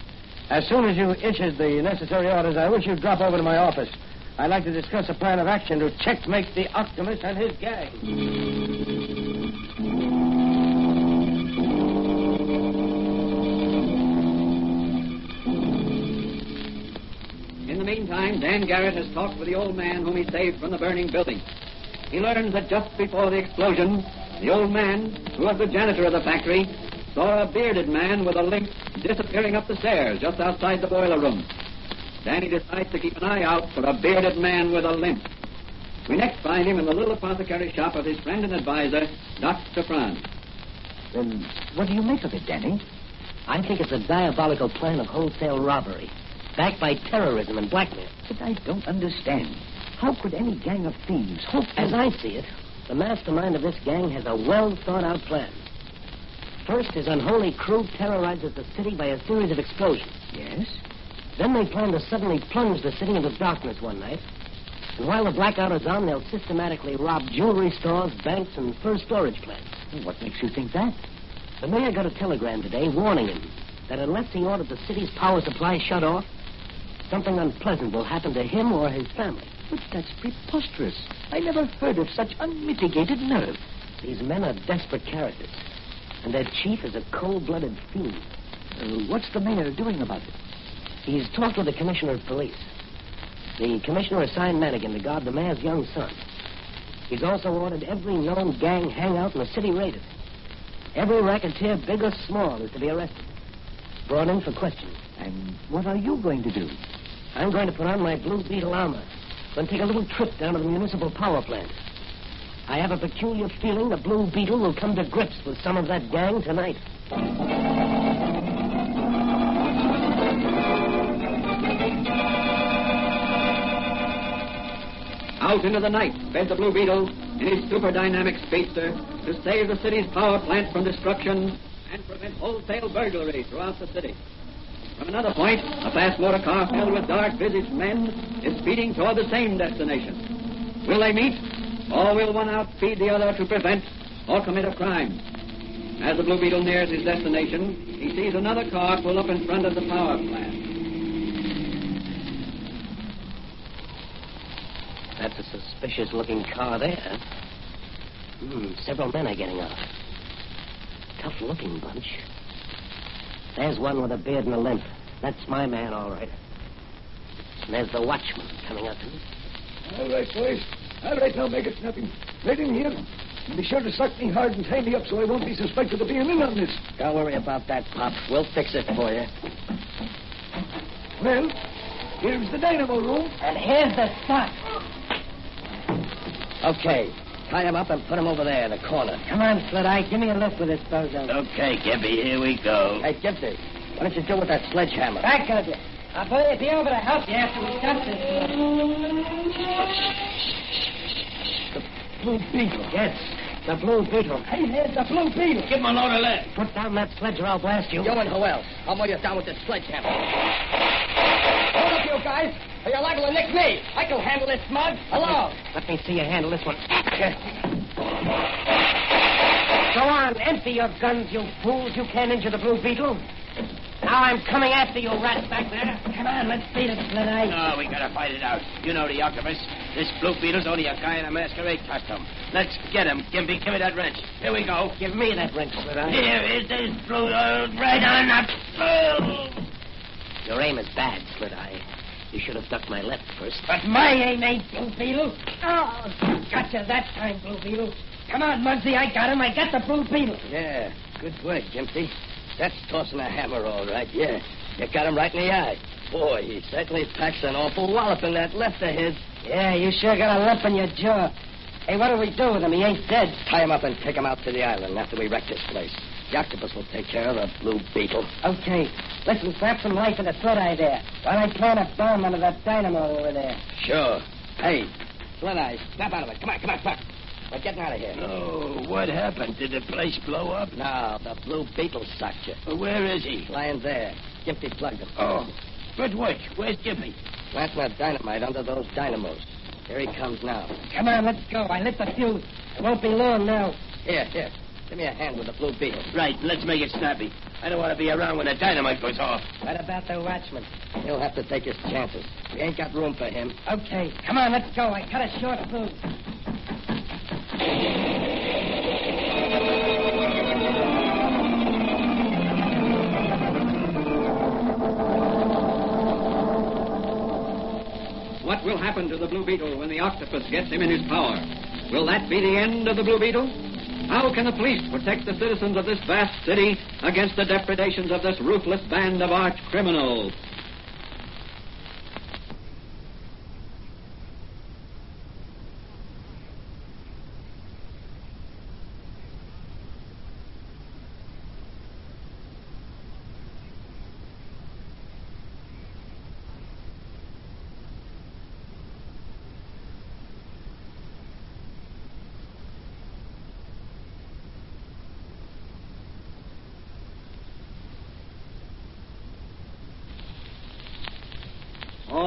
As soon as you issued the necessary orders, I wish you'd drop over to my office. I'd like to discuss a plan of action to checkmate the Octopus and his gang. In the meantime, Dan Garret has talked with the old man whom he saved from the burning building. He learns that just before the explosion, the old man, who was the janitor of the factory, saw a bearded man with a limp disappearing up the stairs just outside the boiler room. Danny decides to keep an eye out for a bearded man with a limp. We next find him in the little apothecary shop of his friend and advisor, Dr. Franz. Then what do you make of it, Danny? I think it's a diabolical plan of wholesale robbery, backed by terrorism and blackmail. But I don't understand. How could any gang of thieves hope. As I see it, the mastermind of this gang has a well thought out plan. First, his unholy crew terrorizes the city by a series of explosions. Yes? Then they plan to suddenly plunge the city into darkness one night. And while the blackout is on, they'll systematically rob jewelry stores, banks, and first storage plants. What makes you think that? The mayor got a telegram today warning him that unless he ordered the city's power supply shut off, something unpleasant will happen to him or his family. But that's preposterous. I never heard of such unmitigated nerve. These men are desperate characters, and their chief is a cold-blooded fiend. Uh, what's the mayor doing about it? He's talked with the commissioner of police. The commissioner assigned Madigan to guard the mayor's young son. He's also ordered every known gang hangout in the city raided. Every racketeer, big or small, is to be arrested. Brought in for questioning. And what are you going to do? I'm going to put on my Blue Beetle armor. Then take a little trip down to the municipal power plant. I have a peculiar feeling the Blue Beetle will come to grips with some of that gang tonight. Out into the night sped the Blue Beetle in his super dynamic speedster to save the city's power plant from destruction and prevent wholesale burglary throughout the city. From another point, a fast motor car filled with dark-visaged men is speeding toward the same destination. Will they meet, or will one outspeed the other to prevent or commit a crime? As the Blue Beetle nears his destination, he sees another car pull up in front of the power plant. A suspicious-looking car there. Hmm, several men are getting out. Tough-looking bunch. There's one with a beard and a limp. That's my man, all right. And there's the watchman coming up to me. All right, boys. All right, now make it snappy. Right in here. And be sure to suck me hard and tie me up so I won't be suspected of being in on this. Don't worry about that, Pop. We'll fix it for you. Well, here's the dynamo room. And here's the stock. Okay. Tie him up and put him over there in the corner. Come on, Slit Eye. Give me a lift with this bozo. Okay, Gimpy, here we go. Hey, Gimpy, what did you do with that sledgehammer? I got you. I'll be- be over to help you after we stop this. The blue Beetle. Yes, the Blue Beetle. Hey, there's the Blue Beetle. Give him a load of lead. Put down that sledge or I'll blast you. You and who else? I'll mow you down with this sledgehammer. Hold up, you guys. Or you're liable to nick me. I can handle this mud. Alone. Let me see you handle this one. Go on, empty your guns, you fools. You can't injure the Blue Beetle. Now I'm coming after you, rats back there. Come on, let's beat it, Slit Eye. No, we gotta fight it out. You know the octopus. This blue beetle's only a guy in a masquerade costume. Let's get him, Gimpy. Give me that wrench. Here we go. Give me that wrench, Slit Eye. Here is this blue uh, right on the. Your aim is bad, Slit Eye. You should have ducked my left first. But my aim ain't Blue Beetle. Oh, gotcha that time, Blue Beetle. Come on, Muggsy, I got him. I got the Blue Beetle. Yeah, good work, Gimpy. That's tossing a hammer, all right, yeah. You got him right in the eye. Boy, he certainly packs an awful wallop in that left of his. Yeah, you sure got a lump in your jaw. Hey, what do we do with him? He ain't dead. Tie him up and take him out to the island after we wreck this place. The octopus will take care of the blue beetle. Okay. Listen, slap some life in the Slit Eye there. While I plant a bomb under that dynamo over there. Sure. Hey, Slit Eye, snap out of it. Come on, come on, come on. We're getting out of here. Oh, what happened? Did the place blow up? No, the blue beetle sucked you. Well, where is he? Lying there. Gimpy plugged him. Oh, good work. Where's Gimpy? Planting a dynamite under those dynamos. Here he comes now. Come on, let's go. I lit the fuse. It won't be long now. Here, here. Give me a hand with the blue beetle. Right, let's make it snappy. I don't want to be around when the dynamite goes off. What about the watchman? He'll have to take his chances. We ain't got room for him. Okay. Come on, let's go. I cut a short fuse. What will happen to the Blue Beetle when the octopus gets him in his power? Will that be the end of the Blue Beetle? How can the police protect the citizens of this vast city against the depredations of this ruthless band of arch criminals?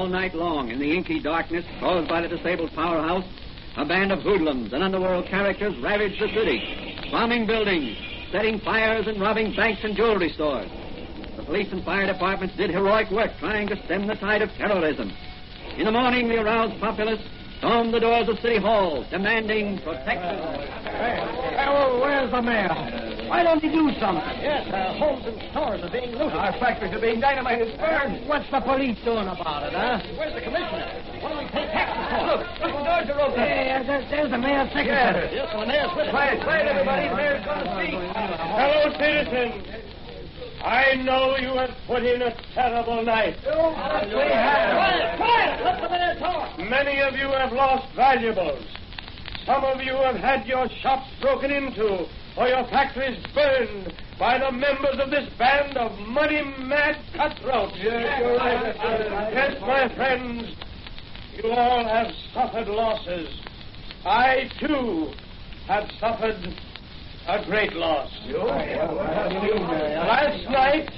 All night long, in the inky darkness caused by the disabled powerhouse, a band of hoodlums and underworld characters ravaged the city, bombing buildings, setting fires and robbing banks and jewelry stores. The police and fire departments did heroic work trying to stem the tide of terrorism. In the morning, the aroused populace stormed the doors of City Hall, demanding protection. Oh, where's the mayor? Why don't he do something? Yes, our homes and stores are being looted. Our factories are being dynamited, burned. What's the police doing about it, huh? Where's the commissioner? What do we pay taxes for? Look, look, the doors are open. Hey, uh, there- there's the mayor's secretary. Yes, well, the mayor's with us. Quiet, quiet, everybody. The mayor's going to speak. Fellow citizens, I know you have put in a terrible night. Oh, we have. Quiet, quiet. Let the mayor talk. Many of you have lost valuables. Some of you have had your shops broken into or your factories burned by the members of this band of money mad cutthroats. Yes, you're right. Yes, my friends, you all have suffered losses. I, too, have suffered a great loss. Last night,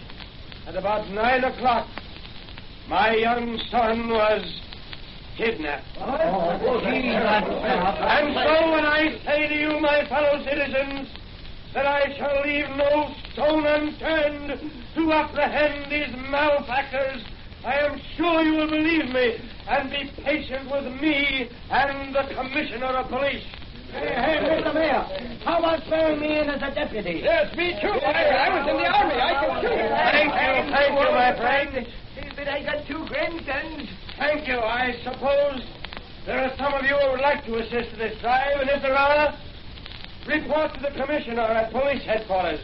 at about nine o'clock, my young son was kidnapped. And so when I say to you, my fellow citizens, that I shall leave no stone unturned to apprehend these malefactors, I am sure you will believe me and be patient with me and the Commissioner of Police. Hey, hey, Mr. Mayor, how about throwing me in as a deputy? Yes, me too. I, I was in the army. I can shoot. Thank you, thank you, my friend. But I got two grandsons. Thank you. I suppose there are some of you who would like to assist in this drive, and if there are, report to the commissioner at police headquarters.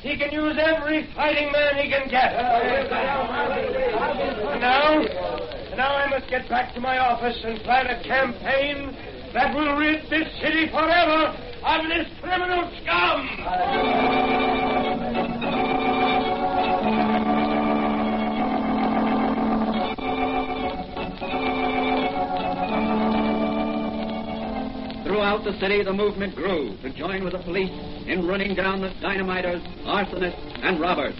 He can use every fighting man he can get. now, now I must get back to my office and plan a campaign that will rid this city forever of this criminal scum. Throughout the city, the movement grew to join with the police in running down the dynamiters, arsonists, and robbers.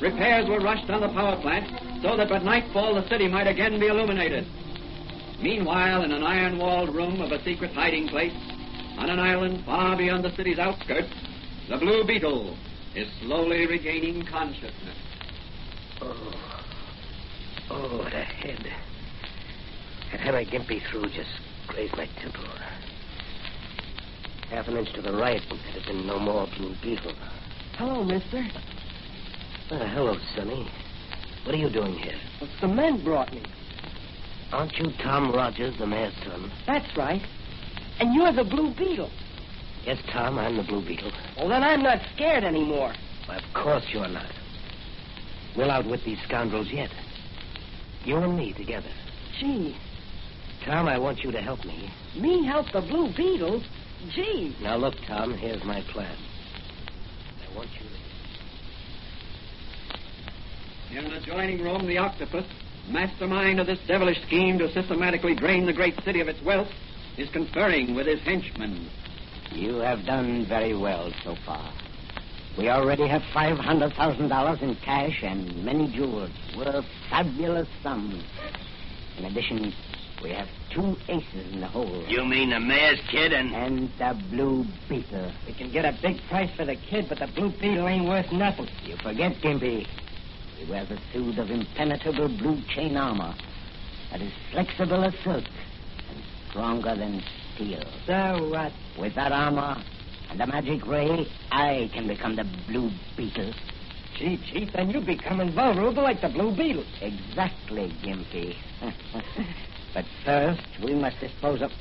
Repairs were rushed on the power plant so that by nightfall the city might again be illuminated. Meanwhile, in an iron walled room of a secret hiding place, on an island far beyond the city's outskirts, the Blue Beetle is slowly regaining consciousness. Oh, oh, what a head. That hammer Gimpy threw just grazed my temple. Half an inch to the right, and there'd have been no more Blue Beetle. Hello, mister. Uh, hello, Sonny. What are you doing here? The men brought me. Aren't you Tom Rogers, the mayor's son? That's right. And you're the Blue Beetle. Yes, Tom, I'm the Blue Beetle. Well, then I'm not scared anymore. Why, of course you're not. We'll outwit these scoundrels yet. You and me together. Gee, Tom, I want you to help me. me help the Blue Beetle? Gee. Now, look, Tom, here's my plan. I want you to. In an adjoining room, the octopus, mastermind of this devilish scheme to systematically drain the great city of its wealth, is conferring with his henchmen. You have done very well so far. We already have $500,000 in cash and many jewels worth fabulous sums. In addition, we have two aces in the hole. You mean the mayor's kid and... And the Blue Beetle. We can get a big price for the kid, but the Blue Beetle ain't worth nothing. You forget, Gimpy. We wears the suit of impenetrable blue chain armor that is flexible as silk and stronger than steel. So what? With that armor and the magic ray, I can become the Blue Beetle. Gee, Chief, then you become invulnerable like the Blue Beetle. Exactly, Gimpy. [LAUGHS] but first, we must dispose of.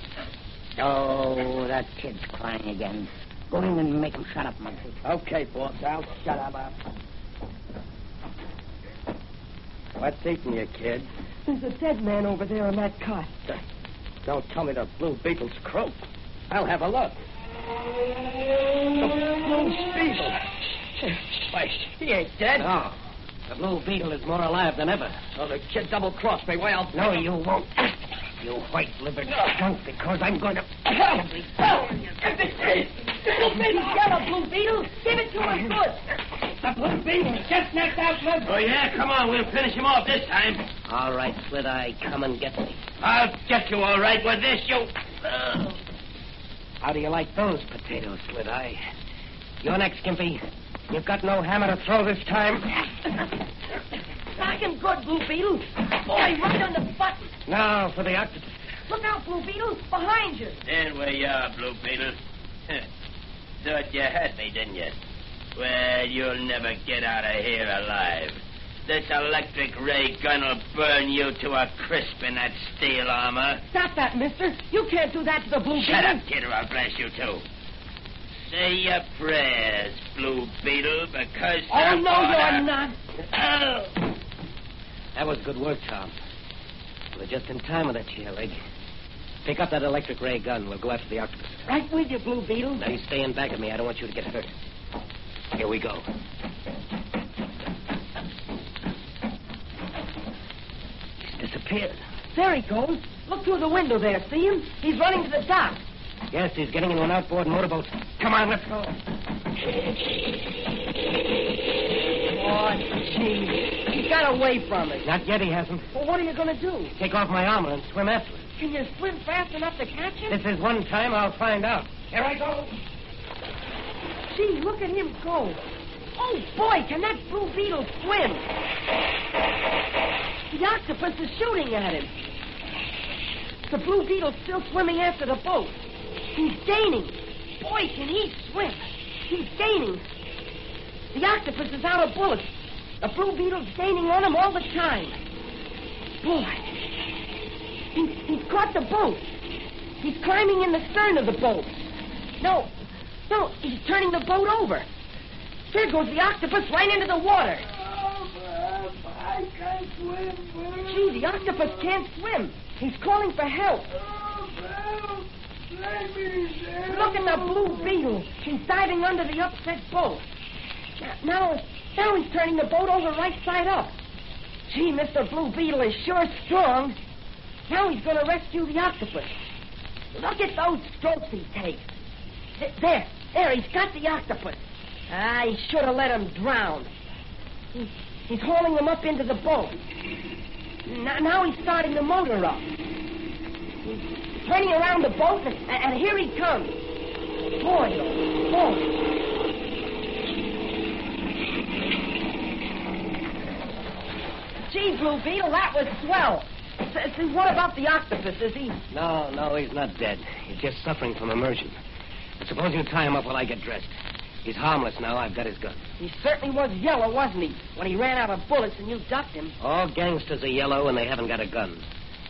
Oh, that kid's crying again. Go in and make him shut up, Muncie. Okay, boss, I'll shut up. What's eating you, kid? There's a dead man over there on that cot. Don't tell me the Blue Beetle's croaked. I'll have a look. The Blue Beetle. Why, he ain't dead. No. The Blue Beetle is more alive than ever. Oh, the kid double-crossed me. Why, I'll... No, you won't. You white-livered skunk, because I'm going to... Don't be yellow, Blue Beetle. Give it to him good. The Blue Beetle just knocked out my... Oh, yeah? Come on, we'll finish him off this time. All right, Slit Eye, come and get me. I'll get you all right with this, you... How do you like those potatoes, Slit Eye? You're next, Gimpy. You've got no hammer to throw this time. Knock him good, Blue Beetle. Boy, right on the button. Now for the octopus. Look out, Blue Beetle. Behind you. There where you are, Blue Beetle. [LAUGHS] Thought you had me, didn't you? Well, you'll never get out of here alive. This electric ray gun will burn you to a crisp in that steel armor. Stop that, mister. You can't do that to the Blue Shut Beetle. Shut up, kid, or I'll blast you too. Say your prayers, Blue Beetle, because. Oh, the no, you're not. Oh. [COUGHS] That was good work, Tom. We're just in time with that chair leg. Pick up that electric ray gun. We'll go after the octopus. Right with you, Blue Beetle. Now, you stay in back of me. I don't want you to get hurt. Here we go. He's disappeared. There he goes. Look through the window there. See him? He's running to the dock. Yes, he's getting into an outboard motorboat. Come on, let's go. Oh, gee. He got away from us. Not yet, he hasn't. Well, what are you going to do? Take off my armor and swim after him. Can you swim fast enough to catch him? This is one time I'll find out. Here I go. Gee, look at him go. Oh, boy, can that blue beetle swim? The octopus is shooting at him. The blue beetle's still swimming after the boat. He's gaining. Boy, can he swim. He's gaining. The octopus is out of bullets. The blue beetle's gaining on him all the time. Boy. He, he's caught the boat. He's climbing in the stern of the boat. No, no, he's turning the boat over. There goes the octopus right into the water. I can't swim. Gee, the octopus can't swim. He's calling for help. Look at the blue beetle. He's diving under the upset boat. Now, now he's turning the boat over right side up. Gee, Mr. Blue Beetle is sure strong. Now he's going to rescue the octopus. Look at those strokes he takes. There, there, he's got the octopus. Ah, he should have let him drown. He, he's hauling him up into the boat. Now, now he's starting the motor up. Turning around the boat, and, and here he comes. Boy, oh, boy. Gee, Blue Beetle, that was swell. See, what about the octopus? Is he... No, no, he's not dead. He's just suffering from immersion. Suppose you tie him up while I get dressed. He's harmless now. I've got his gun. He certainly was yellow, wasn't he? When he ran out of bullets and you ducked him. All gangsters are yellow and they haven't got a gun.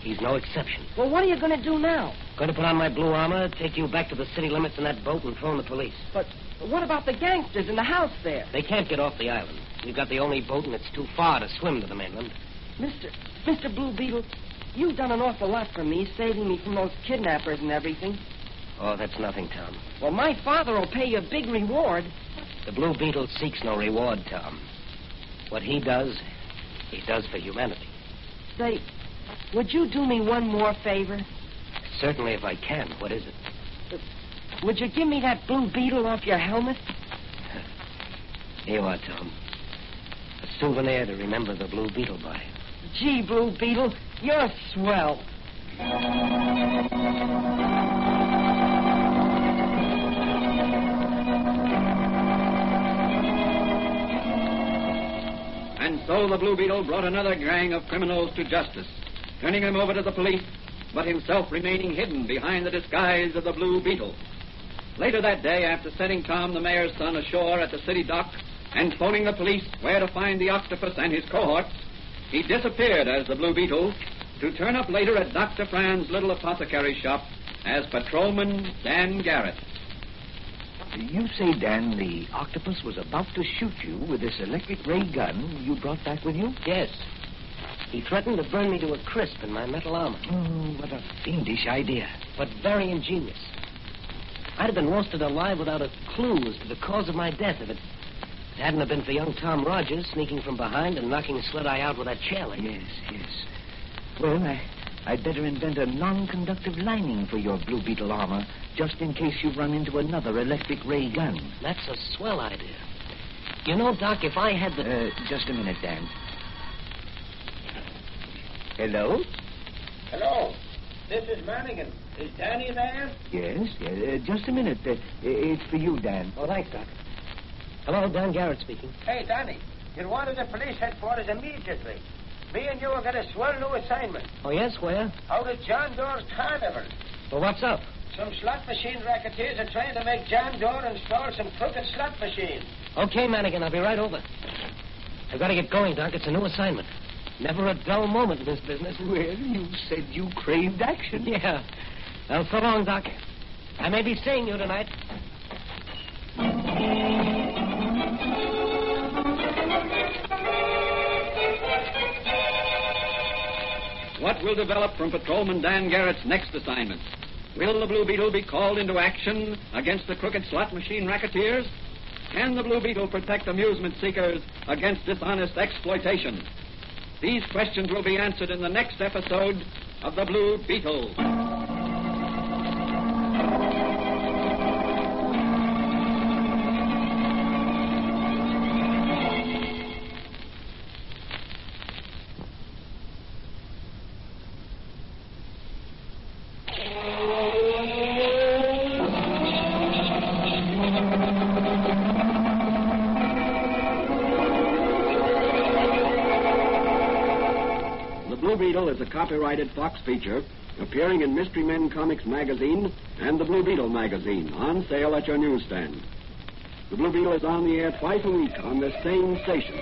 He's no exception. Well, what are you going to do now? Going to put on my blue armor, take you back to the city limits in that boat, and phone the police. But what about the gangsters in the house there? They can't get off the island. We've got the only boat, and it's too far to swim to the mainland. Mr. Mr. Blue Beetle, you've done an awful lot for me, saving me from those kidnappers and everything. Oh, that's nothing, Tom. Well, my father will pay you a big reward. The Blue Beetle seeks no reward, Tom. What he does, he does for humanity. Say, would you do me one more favor? Certainly, if I can. What is it? Would you give me that blue beetle off your helmet? [LAUGHS] Here you are, Tom. A souvenir to remember the Blue Beetle by. Gee, Blue Beetle, you're swell. And so the Blue Beetle brought another gang of criminals to justice, turning him over to the police, but himself remaining hidden behind the disguise of the Blue Beetle. Later that day, after setting Tom, the mayor's son, ashore at the city dock and phoning the police where to find the octopus and his cohorts, he disappeared as the Blue Beetle to turn up later at Dr. Franz little apothecary shop as patrolman Dan Garret. Do you say, Dan, the octopus was about to shoot you with this electric ray gun you brought back with you? Yes. He threatened to burn me to a crisp in my metal armor. Oh, what a fiendish idea. But very ingenious. I'd have been roasted alive without a clue as to the cause of my death if it, it hadn't have been for young Tom Rogers sneaking from behind and knocking Slit Eye out with that chair leg. Yes, yes. Well, I, I'd better invent a non-conductive lining for your Blue Beetle armor, just in case you run into another electric ray gun. That's a swell idea. You know, Doc, if I had the... Uh, just a minute, Dan. Hello? Hello. This is Mannigan. Is Danny there? Yes, yes. Uh, just a minute. Uh, it's for you, Dan. Oh, thanks, Doc. Hello, Dan Garret speaking. Hey, Danny. Get one of the police headquarters immediately. Me and you have got a swell new assignment. Oh, yes? Where? Out at John Doe's Carnival. Well, what's up? Some slot machine racketeers are trying to make John Doe install some crooked slot machines. Okay, Mannigan, I'll be right over. I've got to get going, Doc. It's a new assignment. Never a dull moment in this business. Well, you said you craved action. Yeah. Well, so long, Doc. I may be seeing you tonight. What will develop from Patrolman Dan Garret's next assignment? Will the Blue Beetle be called into action against the crooked slot machine racketeers? Can the Blue Beetle protect amusement seekers against dishonest exploitation? These questions will be answered in the next episode of The Blue Beetle. Copyrighted Fox feature appearing in Mystery Men Comics magazine and the Blue Beetle magazine, on sale at your newsstand. The Blue Beetle is on the air twice a week on this same station.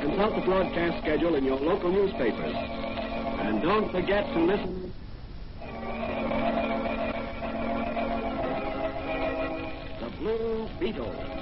Consult the broadcast schedule in your local newspapers. And don't forget to listen. The Blue Beetle.